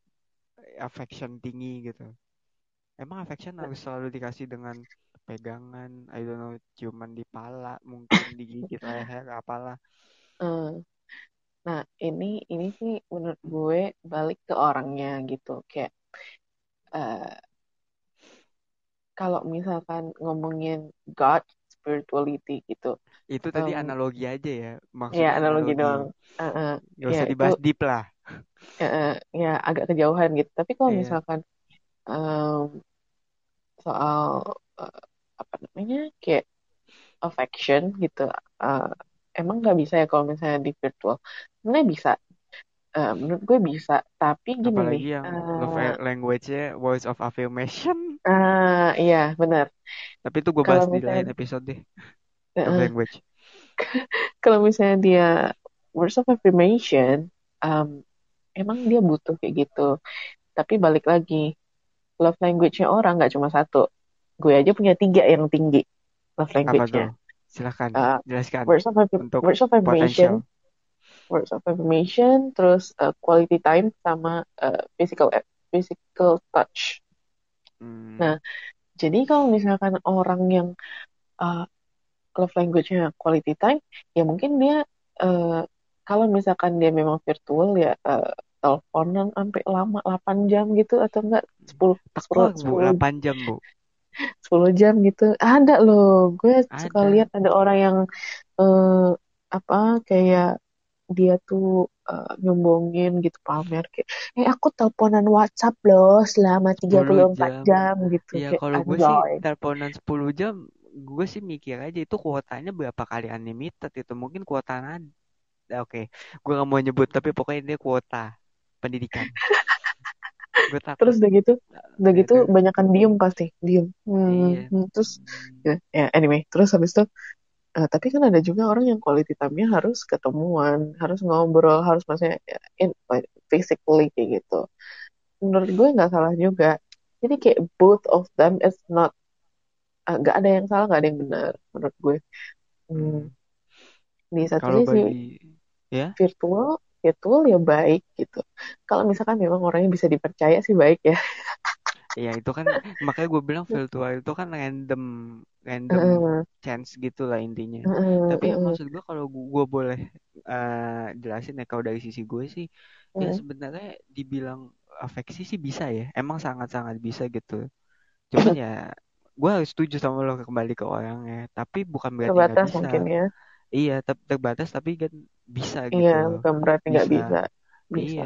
affection tinggi gitu emang affection harus selalu dikasih dengan pegangan I don't know ciuman di pala mungkin digigit leher apalah Eh, Nah, ini ini sih menurut gue balik ke orangnya gitu. Kayak eh, kalau misalkan ngomongin God, spirituality gitu. itu tadi em, analogi aja ya ya maksudnya analogi analogi doang. Eh, eh, gak ya usah itu dibahas deep lah eh, ya agak kejauhan gitu. Tapi kalau Iya. misalkan em, soal eh, apa namanya kayak affection gitu, eh, emang nggak bisa ya kalau misalnya di virtual. Sebenarnya bisa. Eh, menurut gue bisa. Tapi gini nih. apalagi yang love eh, language-nya words of affirmation ah, iya benar. tapi itu gue bahas di lain misalnya episode deh eh, love eh, language [LAUGHS] kalau misalnya dia words of affirmation, um, emang dia butuh kayak gitu. Tapi balik lagi, love language-nya orang nggak cuma satu. Gue aja punya tiga yang tinggi love language-nya. silahkan Uh, jelaskan words of untuk words of affirmation, words of affirmation, terus uh, quality time sama uh, physical physical touch. Hmm, Nah, jadi kalau misalkan orang yang uh, love language-nya quality time, ya mungkin dia uh, kalau misalkan dia memang virtual ya uh, teleponan sampai lama 8 jam gitu atau enggak? 10 tekor 10 bu. 10 8 jam bu 10 jam gitu. Ada loh. Gue suka ada. lihat ada orang yang uh, apa kayak dia tuh uh, nyombongin gitu pamer kayak eh aku teleponan WhatsApp loh selama 10 34 jam. jam gitu. Ya kayak kalau gue sih teleponan 10 jam gue sih mikir aja itu kuotanya berapa kali unlimited itu mungkin kuota oke gue gak mau nyebut tapi pokoknya dia kuota pendidikan [LAUGHS] Terus udah gitu, udah gitu banyakan diem pasti, diem. iya Hmm, hmm, terus ya, ya, anyway, terus habis itu eh, tapi kan ada juga orang yang quality time-nya harus ketemuan, harus ngobrol, harus maksudnya ya, in, physically kayak gitu. Menurut gue nggak salah juga. Jadi kayak both of them is not eh, nggak ada yang salah, nggak ada yang benar menurut gue. Hmm, Hmm. di satu kalau sisi bagi ya virtual virtual ya baik gitu. Kalau misalkan memang orangnya bisa dipercaya sih baik ya. ya itu kan makanya gue bilang virtual itu kan random random Heeh, chance gitu lah intinya tapi ya maksud gue kalau gue boleh eh, jelasin ya kalau dari sisi gue sih ya heeh. sebenarnya dibilang afeksi sih bisa ya emang sangat-sangat bisa gitu cuman ya gue harus setuju sama lo kembali ke orangnya tapi bukan berarti nggak bisa mungkin ya. Iya ter- terbatas tapi kan bisa gitu. Iya, bukan berarti nggak bisa. bisa. Bisa. iya.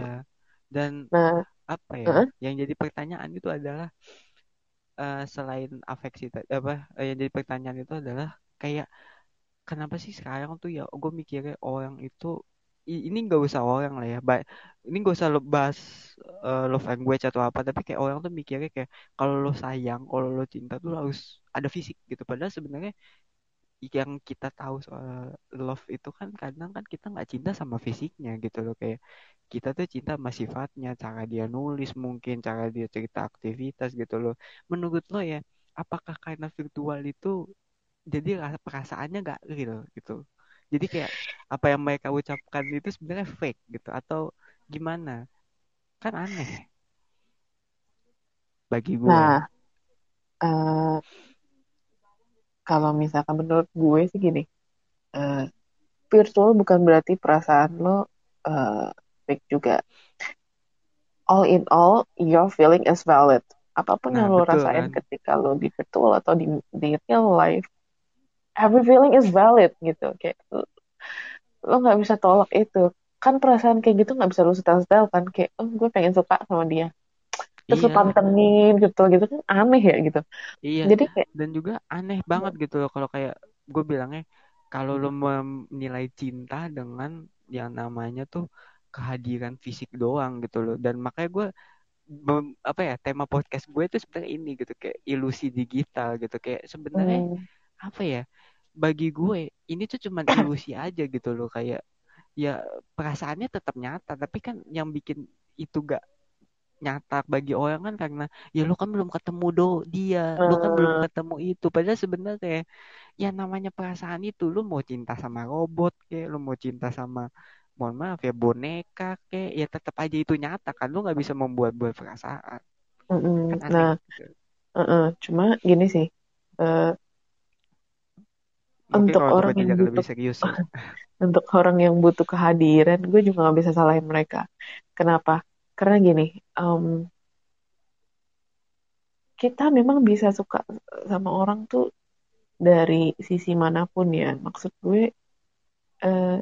Dan Nah, apa ya heeh, yang jadi pertanyaan itu adalah eh, selain afeksi apa eh, yang jadi pertanyaan itu adalah kayak kenapa sih sekarang tuh ya gue mikirnya orang itu ini nggak usah orang lah ya ba- ini nggak usah lo bahas eh, love language atau apa tapi kayak orang tuh mikirnya kayak kalau lo sayang kalau lo cinta tuh harus ada fisik gitu. Padahal sebenarnya yang kita tahu soal love itu kan kadang kan kita nggak cinta sama fisiknya gitu loh. Kayak kita tuh cinta sama sifatnya cara dia nulis mungkin cara dia cerita aktivitas gitu loh. Menurut lo ya apakah karena virtual itu jadi rasa perasaannya nggak real gitu? Jadi kayak apa yang mereka ucapkan itu sebenarnya fake gitu atau gimana? Kan aneh. Bagi gue nah eh, kalau misalkan menurut gue sih gini, eh, virtual bukan berarti perasaan lo uh, fake juga. All in all your feeling is valid. Apa pun Nah, yang lo betul rasain kan? ketika lo di virtual atau di di real life every feeling is valid gitu. Kayak lo lo nggak bisa tolak itu. Kan perasaan kayak gitu nggak bisa lo setel-setel kan? Kayak oh gue pengen suka sama dia terus Iya, pantengin gitu gitu kan aneh ya gitu. Iya. jadi kayak Dan juga aneh banget gitu loh kalau kayak gue bilangnya kalau lo menilai cinta dengan yang namanya tuh kehadiran fisik doang gitu loh. Dan makanya gue apa ya tema podcast gue itu sebenarnya ini gitu kayak ilusi digital gitu. Kayak sebenarnya hmm, apa ya bagi gue ini tuh cuman [COUGHS] ilusi aja gitu loh. Kayak ya perasaannya tetap nyata tapi kan yang bikin itu gak nyata bagi orang kan karena ya lu kan belum ketemu do dia lu kan belum eh, ketemu itu. Padahal sebenarnya ya namanya perasaan itu lu mau cinta sama robot kayak lu mau cinta sama mohon maaf ya boneka kayak ya tetap aja itu nyata kan lu nggak bisa membuat-buat perasaan. Mm-mm. kan nah gitu. eh-eh. cuma gini sih eh, mungkin untuk orang yang bertindak lebih butuh serius ya [LAUGHS] untuk orang yang butuh kehadiran gue juga nggak bisa salahin mereka. Kenapa karena gini em, kita memang bisa suka sama orang tuh dari sisi mana pun ya. Maksud gue eh,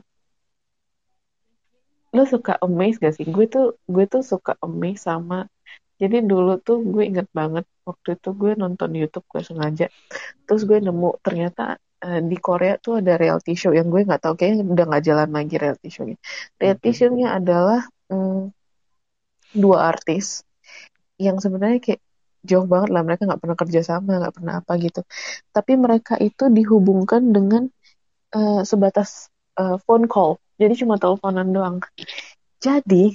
lo suka amaze gak sih? Gue tuh gue tuh suka amaze sama jadi dulu tuh gue inget banget waktu itu gue nonton YouTube gue sengaja. Terus gue nemu ternyata eh, di Korea tuh ada reality show yang gue nggak tahu kayaknya udah nggak jalan lagi reality show-nya. Reality Oke. show-nya adalah mm, dua artis yang sebenarnya kayak jauh banget lah mereka nggak pernah kerja sama nggak pernah apa gitu. Tapi mereka itu dihubungkan dengan eh, sebatas eh, phone call. Jadi cuma teleponan doang. Jadi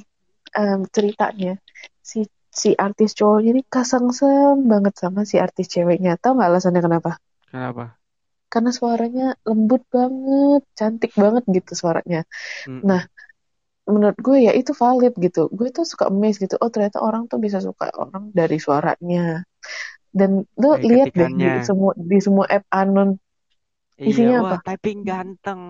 em, ceritanya si si artis cowoknya ini kasangsem banget sama si artis ceweknya. Tahu nggak alasannya kenapa? Kenapa? Karena suaranya lembut banget cantik banget gitu suaranya. Mm-mm. nah menurut gue ya itu valid gitu. Gue tuh suka amazed gitu oh ternyata orang tuh bisa suka orang dari suaranya. Dan lo dari lihat deh di semua di semua app anon. Iya isinya wah apa? typing ganteng.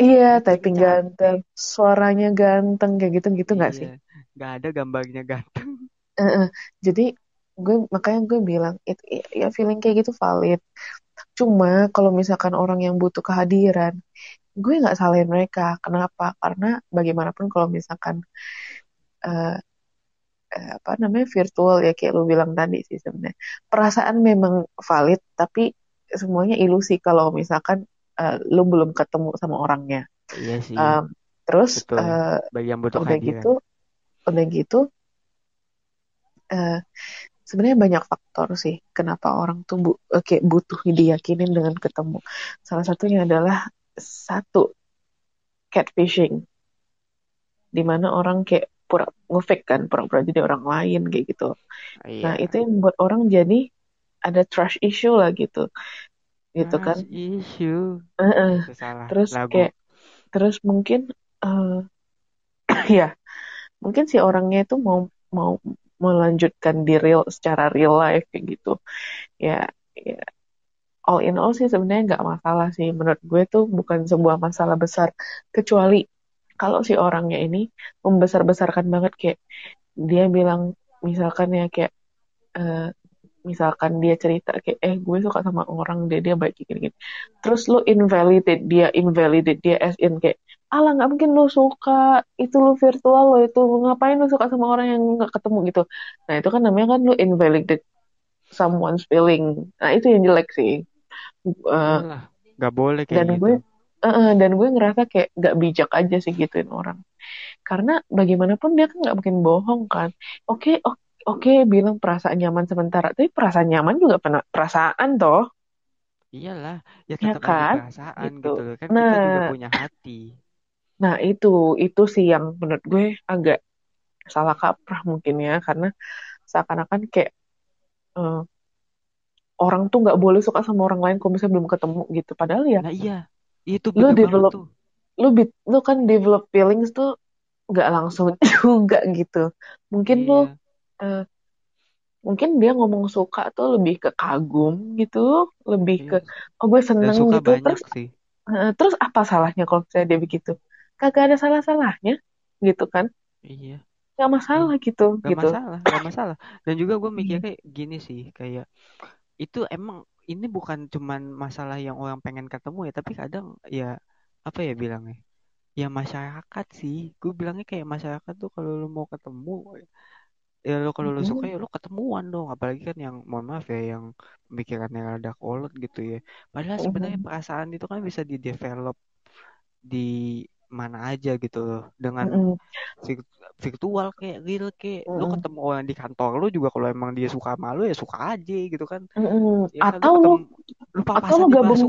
Iya typing typing ganteng. Suaranya ganteng kayak gitu gitu nggak sih? iya nggak ada gambarnya ganteng. Eh, eh. jadi gue makanya gue bilang itu ya feeling kayak gitu valid. Cuma kalau misalkan orang yang butuh kehadiran gue nggak salahin mereka. Kenapa? Karena bagaimanapun kalau misalkan eh, eh, apa namanya virtual ya kayak lu bilang tadi sih sebenarnya. Perasaan memang valid tapi semuanya ilusi kalau misalkan eh, lu belum ketemu sama orangnya. Iya sih. Em, terus betul. eh, bagi yang butuh udah kehadiran gitu udah gitu eh, sebenarnya banyak faktor sih kenapa orang tuh bu kayak butuh diyakinin dengan ketemu. Salah satunya adalah satu catfishing. Di mana orang kayak pura ngefake kan pura-pura jadi orang lain kayak gitu. Nah iya itu yang membuat orang jadi ada trust issue lah gitu. Gitu kan. Trust issue. Heeh. itu salah terus lagu. kayak terus mungkin eh [CLEARS THROAT] ya mungkin si orangnya itu mau mau melanjutkan di real secara real life kayak gitu. Ya ya all in all sih sebenarnya nggak masalah sih. Menurut gue tuh bukan sebuah masalah besar. Kecuali kalau si orangnya ini membesar-besarkan banget kayak dia bilang misalkan ya kayak eh, misalkan dia cerita kayak eh gue suka sama orang dia dia baik gini gini terus lo invalidate dia invalidate dia as in kayak alah nggak mungkin lo suka itu lo virtual lo itu ngapain lo suka sama orang yang nggak ketemu gitu. Nah itu kan namanya kan lo invalidate someone's feeling. Nah itu yang jelek sih Nggak boleh kayak dan gitu. gue eh, dan gue ngerasa kayak nggak bijak aja sih gituin orang. Karena bagaimanapun dia kan nggak mungkin bohong kan. Oke o- oke bilang perasaan nyaman sementara. Tapi perasaan nyaman juga pernah perasaan toh. Iyalah. Ya ya tetap aja kan? perasaan gitu. gitu loh. Kan nah. kita juga punya hati. Nah itu itu sih yang menurut gue agak salah kaprah mungkin ya. Karena seakan-akan kayak eh, orang tuh nggak boleh suka sama orang lain kalau misalnya belum ketemu gitu. Padahal ya nah iya. Itu lu develop tuh. lu bit- lu kan develop feelings tuh nggak langsung [LAUGHS] juga gitu. Mungkin lu iya. eh, mungkin dia ngomong suka tuh lebih ke kagum gitu lebih ke iya oh gue dan seneng suka gitu. terus sih. eh, terus apa salahnya kalau misalnya dia begitu? Kagak ada salah-salahnya gitu kan? Iya. Nggak masalah gitu gak gitu. masalah gak masalah. Dan juga gue mikir Iya. kayak gini sih kayak itu emang ini bukan cuman masalah yang orang pengen ketemu ya tapi kadang ya apa ya bilangnya? Ya masyarakat sih. Gue bilangnya kayak masyarakat tuh kalau lu mau ketemu ya lo kalau lu suka ya lu ketemuan dong. Apalagi kan yang mohon maaf ya yang pemikirannya rada kolot gitu ya. Padahal sebenarnya perasaan itu kan bisa di develop di mana aja gitu loh. Dengan Mm-mm. vir- virtual kayak real kayak lu Mm-mm. ketemu orang di kantor lu juga kalau emang dia suka sama lu ya suka aja gitu kan. Mm-mm. ya kan atau lu ketemu lu atau di gabung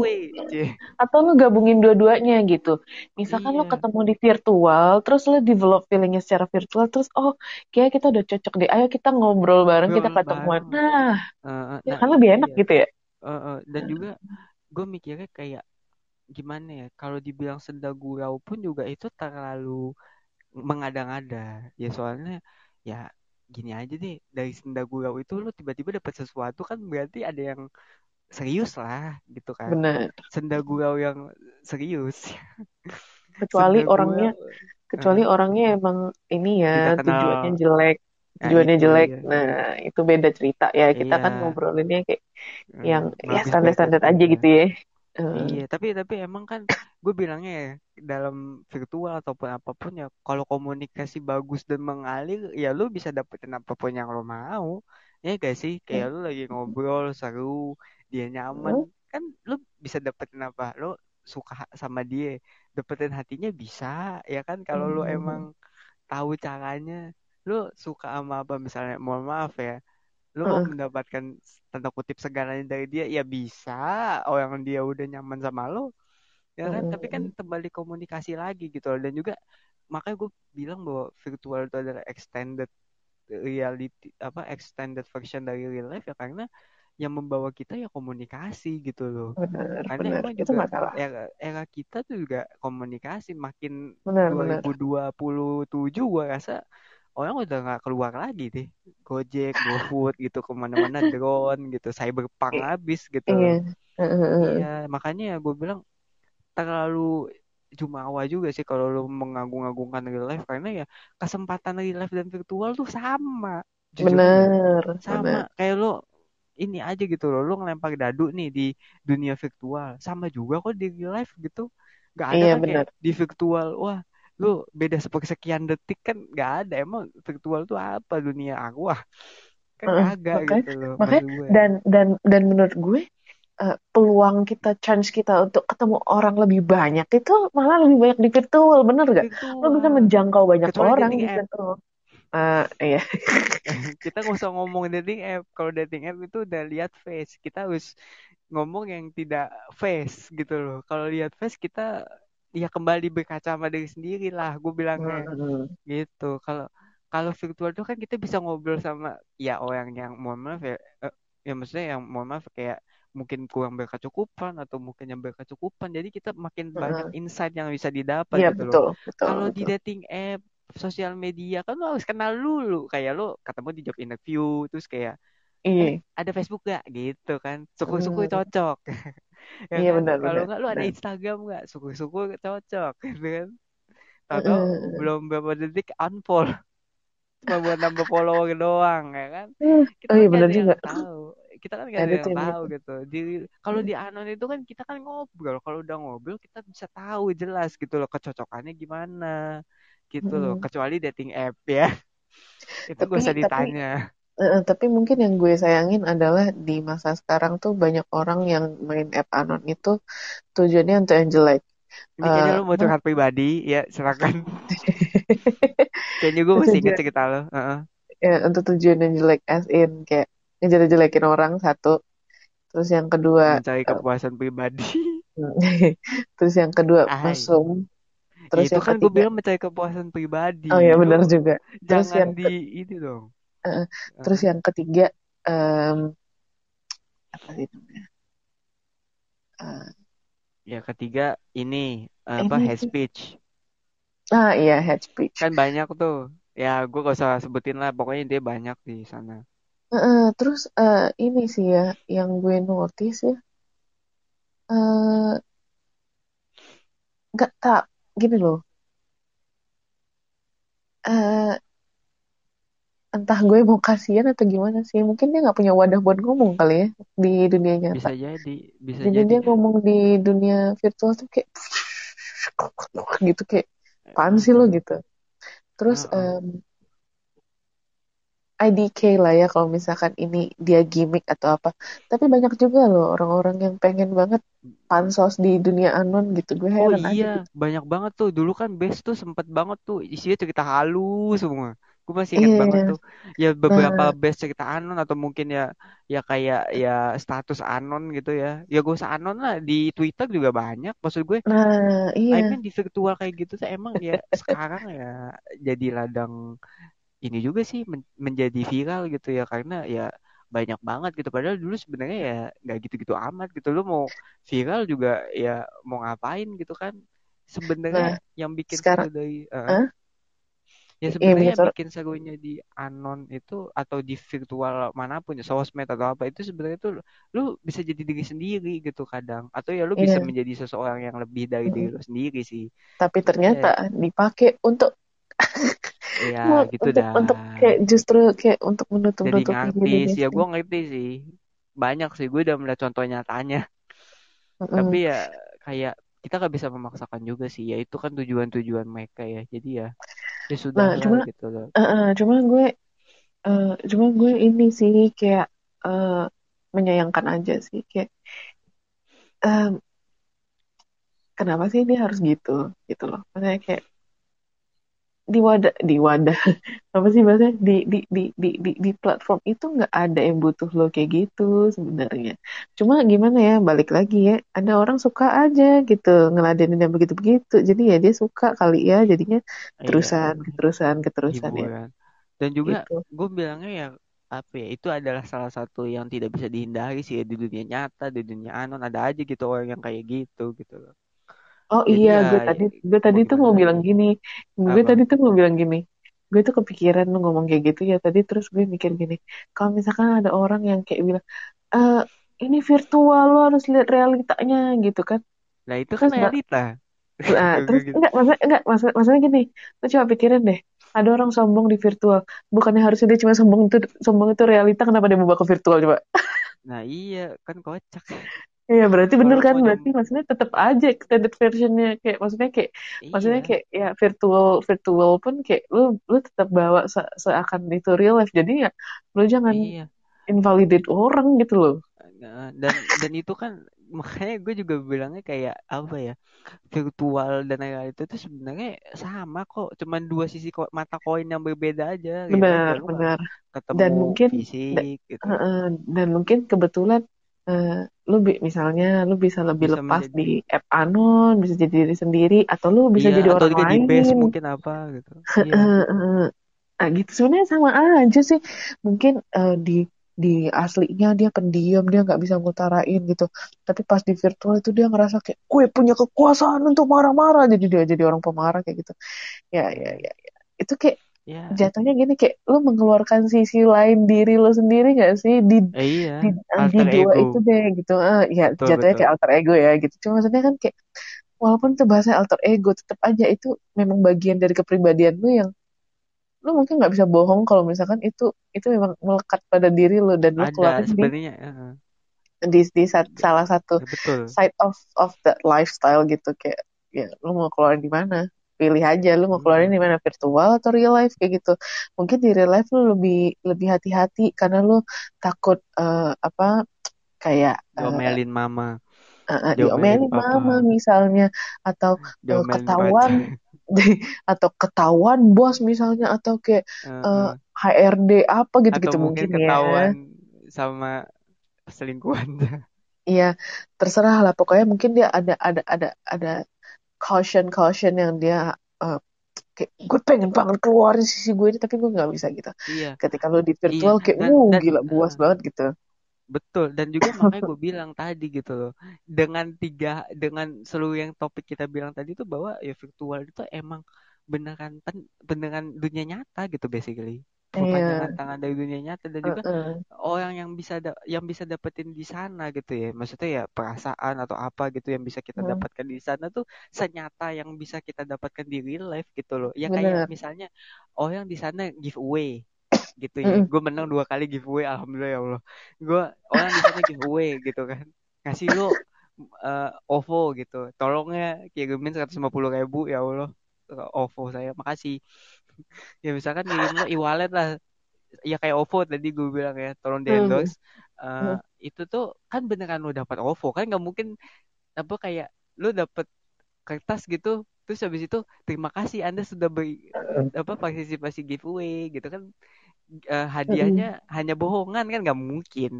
atau lu gabungin dua-duanya gitu. Misalkan lu iya. ketemu di virtual terus lu develop feelingnya secara virtual terus oh kayak kita udah cocok deh ayo kita ngobrol bareng kita ngobrol ketemuan. bareng. Nah ya nah kan lebih enak iya. gitu ya? Eh, eh, dan juga gue mikirnya kayak gimana ya kalau dibilang senda gurau pun juga itu terlalu mengada-ngada. Ya soalnya ya gini aja deh dari senda gurau itu lu tiba-tiba dapat sesuatu kan berarti ada yang serius lah gitu kan. Benar senda gurau yang serius. [LAUGHS] Kecuali senda orangnya gurau kecuali eh, orangnya emang ini ya tujuannya jelek nah tujuannya itu jelek. iya nah itu beda cerita. Ya kita kan iya ngobrolinnya kayak eh, yang ya standar-standar aja aja gitu ya Eh, Iya, tapi tapi emang kan gue bilangnya ya dalam virtual ataupun apa pun ya kalau komunikasi bagus dan mengalir ya lu bisa dapetin apa pun yang lo mau. Ya gak sih? Kayak lu lagi ngobrol seru, dia hmm, nyaman, kan lu bisa dapetin apa? Lu suka sama dia, dapetin hatinya bisa, ya kan? Kalau lu hmm, emang tahu caranya, lu suka sama apa misalnya, mohon maaf ya, lu mau hmm, mendapatkan tanda kutip segalanya dari dia ya bisa. Orang dia udah nyaman sama lo ya kan? Tapi kan kembali komunikasi lagi gitu loh. Dan juga makanya gue bilang bahwa virtual itu adalah extended reality apa extended version dari real life ya karena yang membawa kita ya komunikasi gitu loh. Benar karena benar. emang itu juga nggak salah era era kita tuh juga komunikasi. Makin benar benar. 2027 gue rasa orang udah nggak keluar lagi deh. Gojek, GoFood gitu ke mana-mana drone gitu cyberpunk I- habis gitu. Iya. Iya makanya ya gue bilang terlalu jumawa juga sih kalau lu mengagung-agungkan real life karena ya kesempatan real life dan virtual tuh sama jujur. Benar sama kayak lu ini aja gitu loh lu ngelempar dadu nih di dunia virtual sama juga kok di real life gitu. Nggak ada iya kan kayak benar di virtual wah lu beda sepersekian detik kan nggak ada. Emang virtual tuh apa dunia? Arwah kan Heeh, kagak makanya gitu loh makanya gue dan dan dan menurut gue eh, peluang kita chance kita untuk ketemu orang lebih banyak itu malah lebih banyak di virtual bener gak? Lo bisa menjangkau banyak kecuali orang di virtual. Eh, iya. [LAUGHS] Kita nggak usah ngomong dating app. Kalau dating app itu udah lihat face. Kita harus ngomong yang tidak face gitu loh. Kalau lihat face kita ya kembali berkaca sama diri sendiri lah gue bilangnya. Hmm, gitu. Kalau kalau virtual tuh kan kita bisa ngobrol sama ya orang yang mohon maaf ya eh, ya maksudnya yang mohon maaf kayak mungkin kurang berkecukupan atau mungkin yang berkecukupan. Jadi kita makin banyak insight yang bisa didapat Iya gitu loh. betul betul kalau di dating app sosial media kan lo harus kenal dulu. Kayak lo ketemu di job interview terus kayak eh Iya ada Facebook gak gitu kan. Syukur-syukur Hmm, cocok [LAUGHS] ya iya kan? benar kalau benar nggak lo ada benar. Instagram nggak? Syukur-syukur cocok [LAUGHS] gitu kan? Tahu-tahu Hmm, belum berapa detik unfollow. [LAUGHS] Cuma buat nambah follower doang ya kan? Hmm. kita Oh kan iya benar yang juga. tahu. Kita kan gak ada yang tahu gitu. di kalau di anon itu kan kita kan ngobrol. Kalau udah ngobrol kita bisa tahu jelas gitu loh kecocokannya gimana gitu loh. Kecuali dating app ya. [LAUGHS] Itu Tapi usah tapi ditanya eh, tapi mungkin yang gue sayangin adalah di masa sekarang tuh banyak orang yang main app anon itu tujuannya untuk yang jelek. ini kayaknya Eh, lo mau curhat pribadi ya silakan. [LAUGHS] Kayaknya gue masih inget cerita lo Heeh. ya, untuk tujuan yang jelek as in kayak ngejelek-jelekin orang satu. Terus yang kedua mencari eh, kepuasan pribadi. [LAUGHS] terus yang kedua ah mesum. Ya terus itu kan gue ketiga bilang mencari kepuasan pribadi oh ya benar lo juga. Terus jangan yang di ini dong terus yang ketiga em, apa sih namanya? Eh, ya ketiga ini apa ini hate sih. speech. Ah iya hate speech. Kan banyak tuh. Ya gue gak usah sebutin lah pokoknya dia banyak di sana. Eh, terus eh, ini sih ya yang gue notice ya. Nggak tak gini loh entah gue mau kasihan atau gimana sih mungkin dia nggak punya wadah buat ngomong kali ya di dunia nyata. Bisa jadi bisa jadi jadi dia. ngomong di dunia virtual tuh kayak [LAUGHS] gitu kayak apaan sih lo gitu. Terus Heeh. em, IDK lah ya kalau misalkan ini dia gimmick atau apa. Tapi banyak juga loh orang-orang yang pengen banget pansos di dunia anon gitu. Gue Oh heran aja iya, gitu. banyak banget tuh. Dulu kan Best tuh sempet banget tuh isinya cerita halus semua. Gue masih inget banget iya. tuh. Ya beberapa nah. Best cerita anon atau mungkin ya ya kayak ya status anon gitu ya. Ya gue usah anon lah di Twitter juga banyak. Maksud gue, nah I iya mean di virtual kayak gitu tuh emang ya sekarang ya jadi ladang ini juga sih men- menjadi viral gitu ya karena ya banyak banget gitu. Padahal dulu sebenarnya ya nggak gitu-gitu amat gitu. Lu mau viral juga ya mau ngapain gitu kan? Sebenarnya nah yang bikin sekarang dari eh, ah ya iya sebenarnya begitu bikin serunya di anon itu atau di virtual mana pun ya sosmed atau apa itu sebenarnya tuh lu bisa jadi diri sendiri gitu kadang. Atau ya lu bisa iya menjadi seseorang yang lebih dari diri Mm-mm. lu sendiri sih. Tapi jadi ya ternyata dipakai untuk ya [LAUGHS] Mau- gitu untuk dah. untuk kayak justru kayak untuk menutup jadi diri ngartis dia ya gue ngerti sih. Banyak sih gue udah melihat contoh nyatanya. Mm-mm. tapi ya kayak kita gak bisa memaksakan juga sih. Ya itu kan tujuan-tujuan mereka ya. Jadi ya ya sudah nah cuma gitu loh. Eh, eh, cuma gue eh, cuma gue ini sih kayak eh, menyayangkan aja sih kayak em, kenapa sih dia harus gitu gitu loh. Maksudnya kayak di wadah di wadah. [LAUGHS] Apa sih bahasanya? Di di di di di, di platform itu nggak ada yang butuh lo kayak gitu sebenarnya. Cuma gimana ya balik lagi ya ada orang suka aja gitu ngeladenin yang begitu begitu jadi ya dia suka kali ya jadinya iya terusan keterusan ya. Dan juga gitu. gue bilangnya ya apa ya itu adalah salah satu yang tidak bisa dihindari sih ya di dunia nyata di dunia anon ada aja gitu orang yang kayak gitu gitu loh oh jadi iya ya gue tadi gue tadi tuh mau bilang gini gue apa tadi tuh mau bilang gini gue tuh kepikiran lu ngomong kayak gitu ya tadi terus gue mikir gini kalau misalkan ada orang yang kayak bilang eh ini virtual lo harus lihat realitanya gitu kan nah itu kan terus realita Nah, [LAUGHS] terus Gitu. enggak maksudnya enggak maksud, maksudnya gini, lu coba pikirin deh. Ada orang sombong di virtual. Bukannya harusnya dia cuma sombong itu sombong itu realita kenapa dia mau bawa ke virtual coba? nah iya kan kocak [LAUGHS] Iya, berarti bener kan? Berarti maksudnya tetap aja extended versionnya kayak maksudnya kayak maksudnya iya kayak ya virtual virtual pun kayak lu lu tetap bawa se seakan itu real life. Jadi ya lu jangan iya invalidate orang gitu loh. Nah, dan dan itu kan makanya gue juga bilangnya kayak apa ya virtual dan realita itu sebenarnya sama kok cuman dua sisi ko- mata koin yang berbeda aja gitu aja Benar, nggak benar. Dan mungkin fisik gitu Heeh, dan mungkin kebetulan eh, lu bi- misalnya lu bisa lebih bisa lepas menjadi di app anon, bisa jadi diri sendiri, atau lu bisa iya jadi atau orang juga di base lain. mungkin apa gitu iya Nah gitu sebenarnya sama aja sih. Mungkin eh, di di aslinya dia pendiam, dia nggak bisa ngutarain gitu. Tapi pas di virtual itu dia ngerasa kayak gue punya kekuasaan untuk marah-marah, jadi dia jadi orang pemarah kayak gitu. Ya ya ya. ya. Itu kayak ya. Jatuhnya gini kayak lu mengeluarkan sisi lain diri lo sendiri gak sih? Di eh, iya. di di dua ego. itu deh gitu. Eh, ya betul jatuhnya betul. kayak alter ego ya gitu. Cuma maksudnya kan kayak walaupun itu bahasa alter ego tetap aja itu memang bagian dari kepribadian lu yang lu mungkin nggak bisa bohong kalau misalkan itu itu memang melekat pada diri lu dan lu ada keluarin di sebenarnya eh, di di sat- be- salah satu betul. side of of that lifestyle gitu kayak ya lu mau keluarin di mana pilih aja lu mau keluarin di Mm-mm. mana virtual atau real life kayak gitu mungkin di real life lu lebih lebih hati-hati karena lu takut eh, apa kayak eh, diomelin mama eh, eh, diomelin diomelin papa mama misalnya atau diomelin ketahuan [LAUGHS] atau ketahuan bos misalnya atau kayak eh, eh. HRD apa atau gitu-gitu mungkin mungkin ya ketahuan sama selingkuhan Iya, terserah lah. Pokoknya mungkin dia ada ada ada ada caution caution yang dia eh, kayak gue pengen banget keluarin sisi gue ini tapi gue nggak bisa gitu. iya Ketika lo di iya virtual kayak dan uh dan gila buas eh, banget gitu. betul dan juga makanya [LAUGHS] gue bilang tadi gitu loh dengan tiga dengan seluruh yang topik kita bilang tadi tuh bahwa ya virtual itu emang beneran pen- beneran dunia nyata gitu basically bukannya tantangan dari dunia nyata. Dan juga Heeh. orang yang bisa da- yang bisa dapetin di sana gitu ya. Maksudnya ya perasaan atau apa gitu yang bisa kita Hmm, dapatkan di sana tuh senyata yang bisa kita dapatkan di real life gitu loh. Ya kayak bener. misalnya orang di sana giveaway gitu ya. Mm-mm. gue menang dua kali giveaway alhamdulillah ya Allah. Gue orang di sana giveaway gitu kan. Ngasih lo eh, OVO gitu. Tolongnya kirimin seratus lima puluh ribu ya Allah. OVO saya makasih ya misalkan kirim lo e-wallet lah. Ya kayak OVO tadi gue bilang ya tolong di Hmm, endorse. Eh, hmm, itu tuh kan beneran lo dapat OVO kan nggak mungkin apa kayak lo dapet kertas gitu terus habis itu terima kasih anda sudah beri apa partisipasi giveaway gitu kan. Mm-mm, hadiahnya hanya bohongan kan nggak mungkin.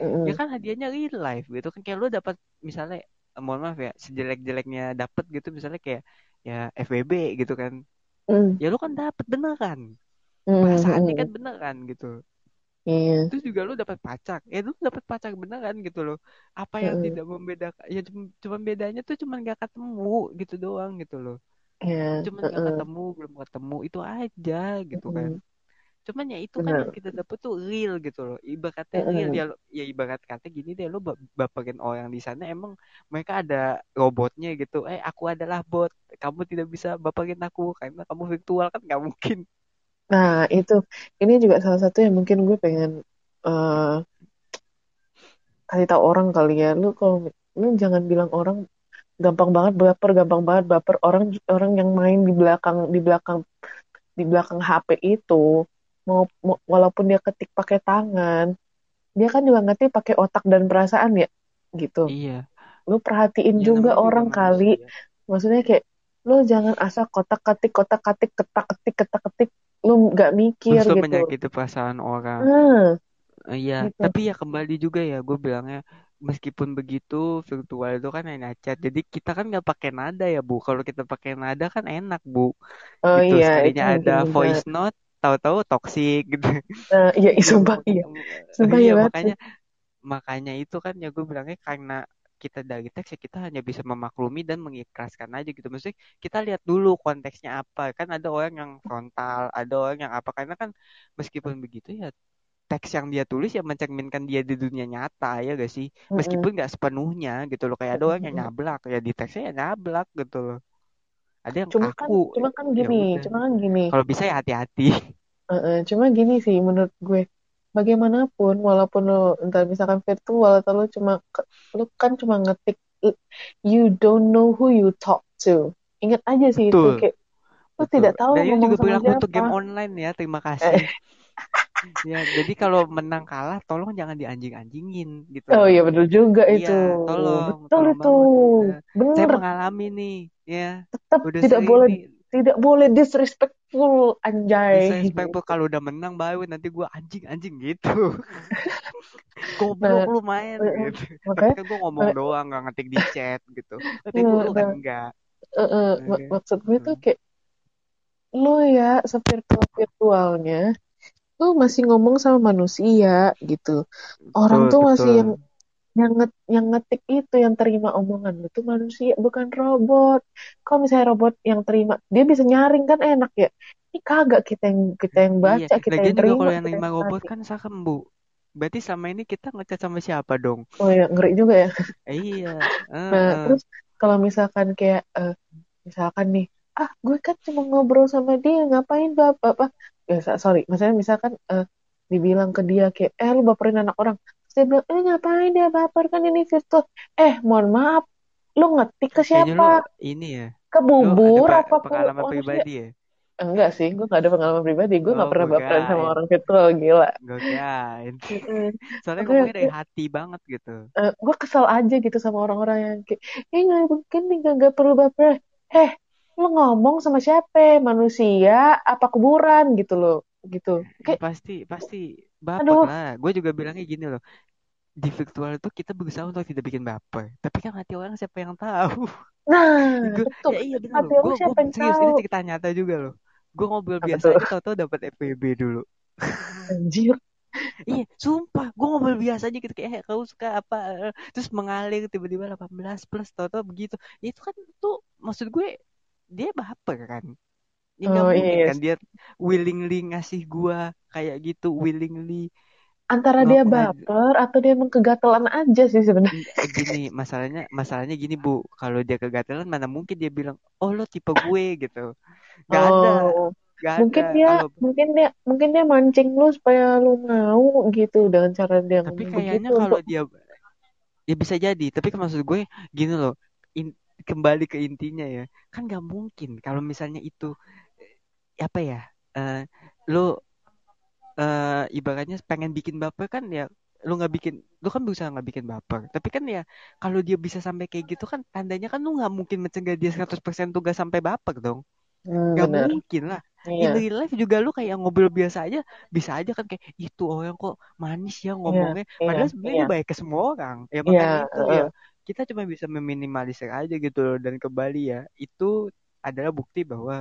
Mm-mm. ya kan hadiahnya real life gitu kan kayak lo dapat misalnya eh, mohon maaf ya sejelek-jeleknya dapat gitu misalnya kayak ya FWB gitu kan Mm, ya lo kan dapat beneran mm, perasaannya mm. kan beneran gitu Iya. terus juga lu dapat pacar ya lu dapat pacar beneran gitu loh apa yang Mm-mm. tidak membedakan ya cuma, bedanya tuh cuma nggak ketemu gitu doang gitu loh Iya. cuma Mm-mm. ketemu belum ketemu itu aja gitu kan Mm-mm. Cuman ya itu kan yang Bener. kita dapet tuh real gitu loh ibaratnya real Mm-mm. ya ya ibarat kata gini deh lo ba- baperin orang di sana emang mereka ada robotnya gitu eh aku adalah bot kamu tidak bisa baperin aku karena kamu virtual kan nggak mungkin Nah, itu. Ini juga salah satu yang mungkin gue pengen eh kasih tahu orang kali ya. Lu kalau lu jangan bilang orang gampang banget baper, gampang banget baper. Orang orang yang main di belakang di belakang di belakang HP itu mau, mau- walaupun dia ketik pakai tangan, dia kan juga ngetik pakai otak dan perasaan ya, gitu. iya Lu perhatiin ya juga namanya juga orang kali. manusia Maksudnya kayak lu jangan asal kotak ketik kotak ketik ketak ketik ketak ketik lu nggak mikir lo gitu. menyakiti perasaan orang Nah, Iya, gitu. tapi ya kembali juga ya, gue bilangnya meskipun begitu virtual itu kan enak chat. Jadi kita kan nggak pakai nada ya bu. Kalau kita pakai nada kan enak bu. Oh Gitu iya, itu sekalinya mungkin ada benar. voice note, tahu-tahu toxic gitu. Nah, iya, Nggak sumpah, iya. Sumpah iya iya makanya makanya itu kan ya gue bilangnya karena kita dari teks ya kita hanya bisa memaklumi dan mengikhlaskan aja gitu. Maksudnya kita lihat dulu konteksnya apa. Kan ada orang yang frontal, ada orang yang apa. Karena kan meskipun begitu ya teks yang dia tulis ya mencerminkan dia di dunia nyata ya gak sih meskipun nggak sepenuhnya gitu loh kayak ada orang yang nyablak ya di teksnya ya nyablak gitu loh ada yang Cuma kan, kaku cuma kan ya gini, udah cuma kan gini. kalau bisa ya hati-hati Heeh, cuma gini sih menurut gue. Bagaimanapun, walaupun lo entar misalkan virtual atau lo cuma lo kan cuma ngetik, you don't know who you talk to. Ingat aja sih itu betul kayak lo betul tidak tahu dan ngomong juga sama berlaku untuk game online ya terima Eh, kasih [LAUGHS] ya jadi kalau menang kalah tolong jangan dianjing-anjingin gitu oh iya bener juga itu. iya tolong Betul tolong itu. banget ya. saya Bener. mengalami nih ya Tetap udah tidak boleh nih tidak boleh disrespectful anjay. disrespectful kalau udah menang baru nanti gue anjing anjing gitu [LAUGHS] goblok Nah, lu main eh, gitu tapi makanya kan gue ngomong eh, doang nggak ngetik di chat gitu tapi eh, gue lu kan nah, enggak eh, eh, mak- Oke. maksud gue tuh Hmm. kayak lo ya sevirtual virtualnya lo masih ngomong sama manusia gitu. Orang betul tuh masih yang betul yang nget, yang ngetik itu yang terima omongan itu manusia bukan robot. Kalau misalnya robot yang terima dia bisa nyaring kan enak ya. Ini kagak kita yang kita yang iya baca kita lagian yang terima kalau yang kita nerima robot kan sakem bu berarti selama ini kita ngechat sama siapa dong Oh ya ngeri juga ya. Iya [LAUGHS] Nah Heeh. terus kalau misalkan kayak eh, misalkan nih ah gue kan cuma ngobrol sama dia ngapain bapak bapak ya sorry maksudnya misalkan eh, dibilang ke dia kayak eh lu baperin anak orang. Terus dia bilang eh ngapain dia baper kan ini virtual? Eh mohon maaf lu ngetik ke kayaknya lu siapa? ini ya ke bubur apa ke pengalaman manusia pribadi ya? Enggak sih gue gak ada pengalaman pribadi gue oh pernah gue baperan sama orang virtual gila. Gue [LAUGHS] Mm-mm. soalnya ngomongnya dari gue hati banget gitu. Eh, gue kesel aja gitu sama orang-orang yang kayak eh nggak mungkin nih nggak nggak perlu baper. Eh lu ngomong sama siapa manusia apa kuburan gitu loh gitu Ya kayak pasti pasti baper aduh lah. Gue juga bilangnya gini loh. Di virtual itu kita berusaha untuk tidak bikin baper. Tapi kan hati orang siapa yang tahu? nah [LAUGHS] Gue betul ya iya bener hati loh. gue siapa yang serius tahu ini cerita nyata juga loh. Gue ngobrol biasa aja tahu-tahu dapat FPB dulu. [LAUGHS] anjir Iya, sumpah, gue ngobrol biasa aja gitu kayak eh, kau suka apa, terus mengalir tiba-tiba 18 plus, tahu-tahu begitu. Ya, itu kan tuh maksud gue dia baper kan. ya nggak Oh, mungkin iya, kan dia willingly ngasih gua kayak gitu willingly Antara dia baper atau dia emang kegatelan aja sih sebenarnya. Gini masalahnya masalahnya gini bu. Kalau dia kegatelan mana mungkin dia bilang oh lo tipe gue gitu. Ada. Oh, nggak mungkin ada. dia, kalau mungkin dia, mungkin dia mancing lu supaya lu mau gitu dengan cara dia tapi kayaknya begitu kalau untuk dia ya bisa jadi. Tapi maksud gue gini loh in- kembali ke intinya ya. Kan nggak mungkin kalau misalnya itu eh, apa ya eh lo eh ibaratnya pengen bikin baper kan ya lu nggak bikin lu kan berusaha nggak bikin baper. Tapi kan ya kalau dia bisa sampai kayak gitu kan tandanya kan lu nggak mungkin mencegah dia 100% tuh gak sampai baper dong. Hmm, Gak benar. mungkin lah. Iya, in real life juga lu kayak ngobrol biasa aja bisa aja kan kayak itu orang kok manis ya iya, ngomongnya. Iya, padahal sebenarnya iya, dia baik ke semua orang. Ya iya, makanya itu ya heeh. Kita cuma bisa meminimalisir aja gitu loh dan kembali ya. Itu adalah bukti bahwa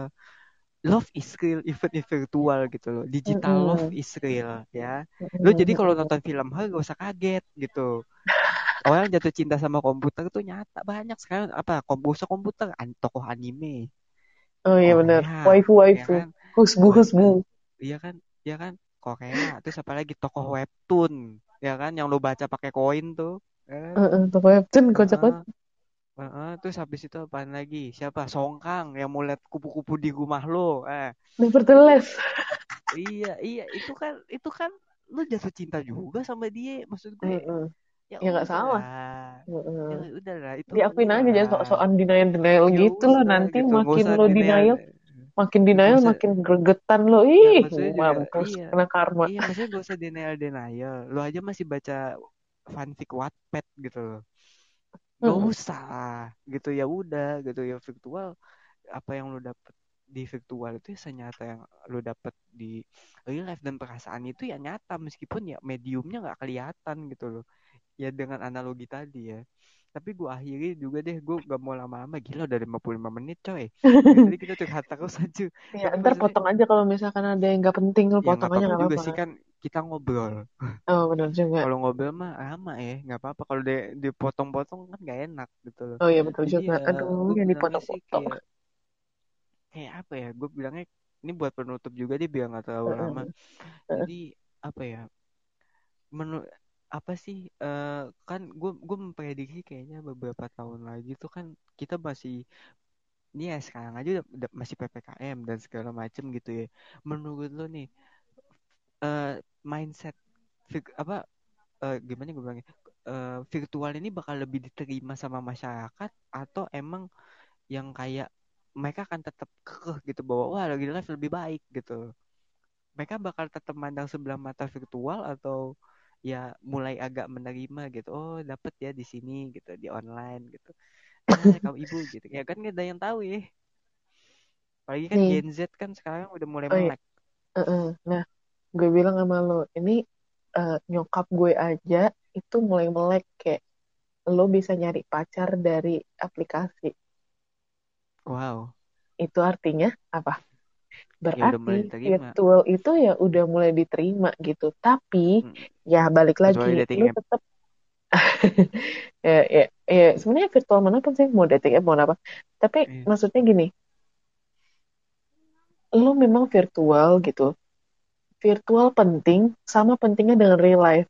love is real even if virtual gitu loh. Digital love Mm-mm. is real ya. Lo jadi kalau nonton film hal gak usah kaget gitu. Orang jatuh cinta sama komputer tuh nyata banyak sekarang. Apa komputer komputer an tokoh anime. Oh iya benar. Korea Waifu ya waifu. kan? Husbu husbu. iya kan? Iya kan? Korea terus apa lagi? Tokoh webtoon ya kan? Yang lo baca pakai koin tuh ya? Heeh, toko webtoon kocak banget. Heeh. Heeh, terus habis itu apaan lagi? Siapa? Songkang yang mau lihat kupu-kupu di rumah lo. Eh. Nevertheless. [LAUGHS] iya iya itu kan itu kan lu jatuh cinta juga sama dia maksud gue. Heeh. ya Ya nggak salah. ya udahlah itu Diakuin aja jangan sok-sokan denial denial ya gitu loh udah nanti gitu makin lo denial. denial makin denial usah makin gregetan lo. Ya ih maksudnya juga mampus iya. kena karma. Iya maksudnya gak usah denial denial lu aja masih baca fanfic Wattpad gitu. Loh gak Mm-mm. usah gitu ya udah gitu ya virtual. Apa yang lu dapet di virtual itu ya senyata yang lu dapet di real life dan perasaan itu ya nyata meskipun ya mediumnya nggak kelihatan gitu loh. Ya dengan analogi tadi ya. Tapi gue akhiri juga deh gue gak mau lama-lama. Gila udah 55 menit coy. Tadi kita curhat terus [LAUGHS] aja ya ntar potong aja kalau misalkan ada yang nggak penting lo ya potong aja apa-apa juga apa-apa. sih kan kita ngobrol. Oh benar juga. Kalau ngobrol mah lama ya nggak apa-apa. Kalau di- dipotong-potong kan gak enak gitu loh. Oh iya betul jadi juga. ya aduh yang dipotong-potong. kayak kayak apa ya gue bilangnya ini buat penutup juga deh biar nggak terlalu lama. jadi apa ya menu apa sih eh, kan gue gue memprediksi kayaknya beberapa tahun lagi tuh kan kita masih ini ya sekarang aja udah, udah masih ppkm dan segala macem gitu ya. Menurut lo nih eh mindset fig- apa eh, gimana gue bilangnya? Eh, virtual ini bakal lebih diterima sama masyarakat atau emang yang kayak mereka akan tetap kekeh gitu bahwa wah lagi live lebih baik gitu. Mereka bakal tetap mandang sebelah mata virtual atau ya mulai agak menerima gitu oh dapet ya di sini gitu di online gitu. Eh kamu ibu gitu. Ya kan gak ada yang tahu ya. Apalagi kan nih. Gen Z kan sekarang udah mulai oh iya. melek. Heeh. nah gue bilang sama lo ini eh, nyokap gue aja itu mulai melek kayak lo bisa nyari pacar dari aplikasi. Wow. Itu artinya apa? Ya berarti virtual itu ya udah mulai diterima gitu. Tapi Mm, ya balik lagi app. tetap [LAUGHS] ya, ya, ya sebenarnya virtual mana pun sih mau dating app mau apa. Tapi Iya. maksudnya gini lu memang virtual gitu virtual penting sama pentingnya dengan real life.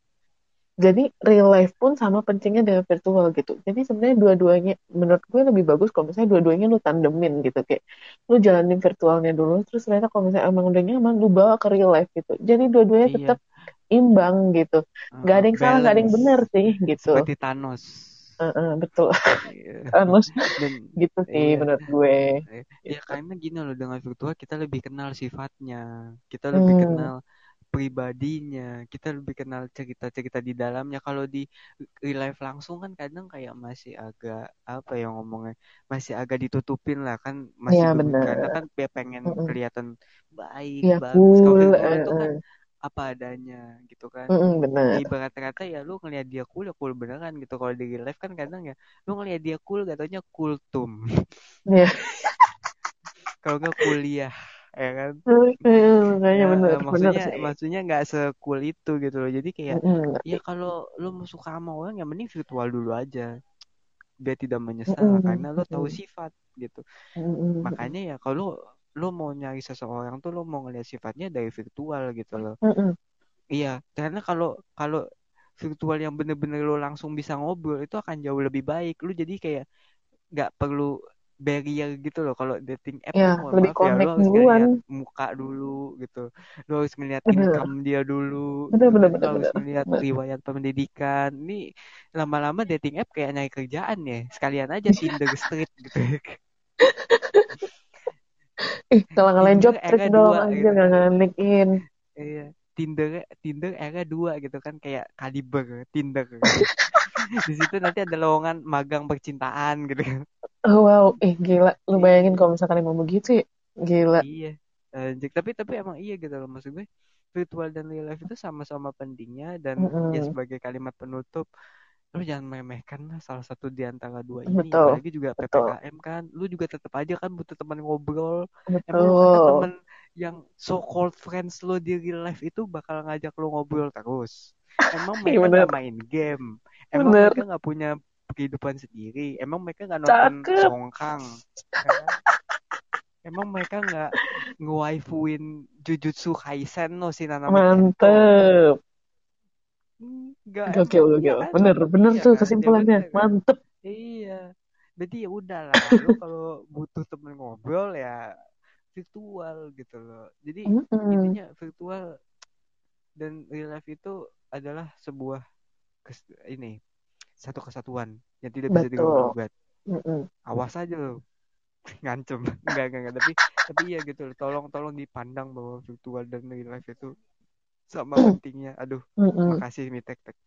Jadi real life pun sama pentingnya dengan virtual gitu. Jadi sebenarnya dua-duanya menurut gue lebih bagus kalau misalnya dua-duanya lu tandemin gitu. Kayak lu jalanin virtualnya dulu terus ternyata kalau misalnya emang udah nyaman lu bawa ke real life gitu. Jadi dua-duanya iya. tetap imbang gitu. Nggak ada Uh, yang salah nggak ada yang benar sih gitu. Seperti Thanos Betul Iya. [LAUGHS] Thanos dan gitu sih iya menurut gue Eh, gitu Ya karena gini loh dengan virtual kita lebih kenal sifatnya, kita lebih hmm kenal pribadinya, kita lebih kenal cerita-cerita di dalamnya. Kalau di real life langsung kan kadang kayak masih agak apa ya ngomongnya, masih agak ditutupin lah kan, masih ya benar karena kan dia pengen Mm-mm. kelihatan baik, ya bagus. Kalau cool eh, tuh kan. Apa adanya gitu kan. Mm-mm, Ya benar. Ibarat kata ya lu ngeliat dia cool ya cool beneran gitu. Kalau di real life kan kadang ya lu ngeliat dia cool katanya kultum. ya [LAUGHS] kalau nggak kuliah ya kan? [LAUGHS] Makanya ya benar maksudnya sih. maksudnya nggak sekul itu gitu loh. Jadi kayak ngerti ya kalau lo mau suka sama orang ya mending virtual dulu aja. Biar tidak menyesal Mm-mm, karena lo tahu sifat gitu. Mm-mm, makanya ya kalau lo mau nyari seseorang tuh lo mau ngeliat sifatnya dari virtual gitu loh. Mm-mm. iya karena kalau kalau virtual yang bener-bener lo langsung bisa ngobrol itu akan jauh lebih baik. Lo jadi kayak nggak perlu barrier gitu loh. Kalau dating app Ya, mohon lebih maaf ya lo connect harus ngeliat muka dulu gitu. Lo harus Bener. income dia dulu Bener, gitu bener, kan. bener, harus Bener. riwayat pendidikan. Ini lama-lama dating app kayak nyari kerjaan ya. Sekalian aja Tinder Street gitu [LAUGHS] Ih, kalau ngalahin job trick dong, anjir, gitu kan ngelikin. iya Tinder Tinder era dua gitu kan kayak kaliber Tinder [LAUGHS] di situ nanti ada lowongan magang percintaan gitu kan Oh, wow. Ih, gila. Lu bayangin iya kalau misalkan emang begitu ya. Gila. Iya, anjir. Tapi tapi emang iya gitu loh maksud gue. Virtual dan real life itu sama-sama pentingnya dan ya Mm-mm. sebagai kalimat penutup, lu jangan meremehkan lah salah satu di antara dua ini. Betul. Apalagi juga Betul. PPKM kan, lu juga tetap aja kan butuh teman ngobrol. Emang lu Betul. temen yang so called friends lo di real life itu bakal ngajak lu ngobrol terus. Emang [LAUGHS] Iya mereka nggak main game. Emang Bener. mereka nggak punya kehidupan sendiri. Emang mereka nggak nonton Cakep. Songkang. ya kan? Emang mereka nggak ngewaifuin Jujutsu Kaisen no si Nanami Kento. Mantep. Enggak, gokil. kan? Bener, bener Iya tuh kan? Ya kesimpulannya. bener kan? Mantep. Iya. Jadi ya udahlah, lu kalau butuh temen ngobrol ya virtual gitu loh. Jadi Mm-mm. intinya virtual dan real life itu adalah sebuah kes- ini satu kesatuan yang tidak bisa. Mm-mm. Awas aja lo [LAUGHS] ngancem enggak enggak enggak tapi tapi iya gitu loh tolong tolong dipandang bahwa virtual dan real life itu sama [CLEARS THROAT] pentingnya aduh Mm-mm. makasih mitek tek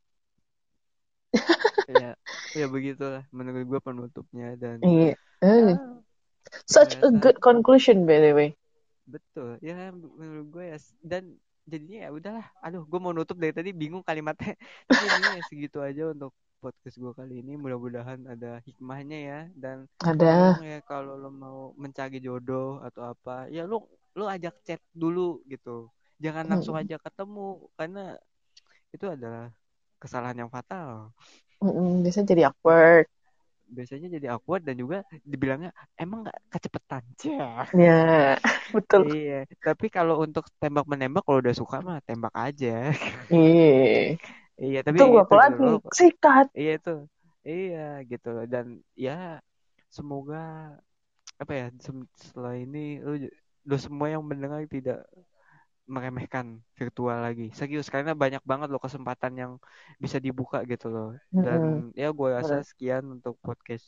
ya ya begitulah menurut gue penutupnya dan Iya. Eh, ya, Such a ternyata good conclusion, by the way. betul ya menurut gue ya dan jadinya ya udahlah aduh gue mau nutup dari tadi bingung kalimatnya [LAUGHS] tapi ini ya segitu aja untuk podcast gue kali ini mudah-mudahan ada hikmahnya ya dan Ada. ya kalau lo mau mencari jodoh atau apa ya lo lo ajak chat dulu gitu jangan langsung Mm. aja ketemu karena itu adalah kesalahan yang fatal Mm-mm. Biasanya jadi awkward. biasanya jadi awkward dan juga dibilangnya emang nggak kecepetan. [LAUGHS] Ya, betul. iya tapi kalau untuk tembak menembak kalau udah suka mah tembak aja [LAUGHS] Iya. iya tapi Tunggu gitu lagi? loh Sikat. iya itu iya gitu loh dan ya semoga apa ya setelah ini lu, lu semua yang mendengar tidak meremehkan virtual lagi. Serius karena banyak banget loh kesempatan yang bisa dibuka gitu loh. Dan ya gue rasa sekian untuk podcast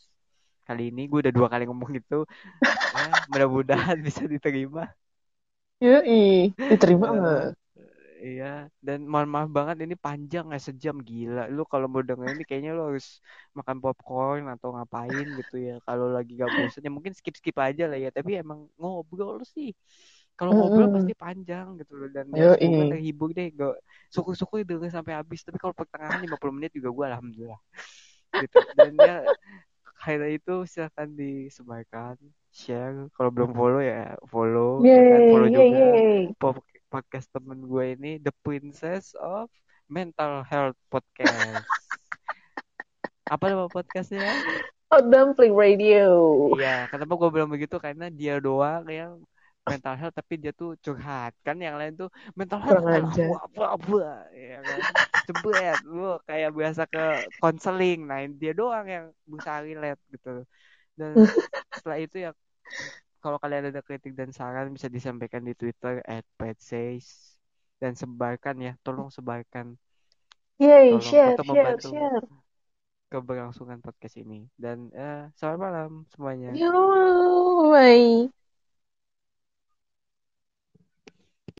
kali ini. Gue udah dua kali ngomong gitu. [LAUGHS] Ya mudah-mudahan [LAUGHS] bisa diterima. Yoi. Diterima nggak? iya dan mohon maaf banget ini panjang ya sejam. Gila lu kalau mau denger ini kayaknya lu harus makan popcorn atau ngapain gitu ya. Kalau lagi gak bosen ya mungkin skip skip aja lah ya. Tapi emang ngobrol sih kalau ngobrol Mm-mm. pasti panjang gitu loh dan ya semoga terhibur deh gak syukur-syukur denger sampai habis tapi kalau pertengahan 50 menit juga gue alhamdulillah gitu dan ya highlight itu silahkan disebarkan share kalau belum follow ya follow ya kan follow yeay, juga yeay. po- podcast temen gue ini The Princess of Mental Health Podcast apa nama podcastnya Hot Dumpling Radio. iya kenapa gue bilang begitu karena dia doang yang mental health tapi dia tuh curhat. Kan yang lain tuh mental health apa apa apa ya kan. Cepet lu kayak biasa ke konseling nah dia doang yang berusaha relate gitu. Dan [LAUGHS] setelah itu ya kalau kalian ada kritik dan saran bisa disampaikan di Twitter at @petsays dan sebarkan ya tolong sebarkan. Yeay, tolong share, share, membantu share. keberlangsungan podcast ini. Dan eh, selamat malam semuanya. Yo, bye.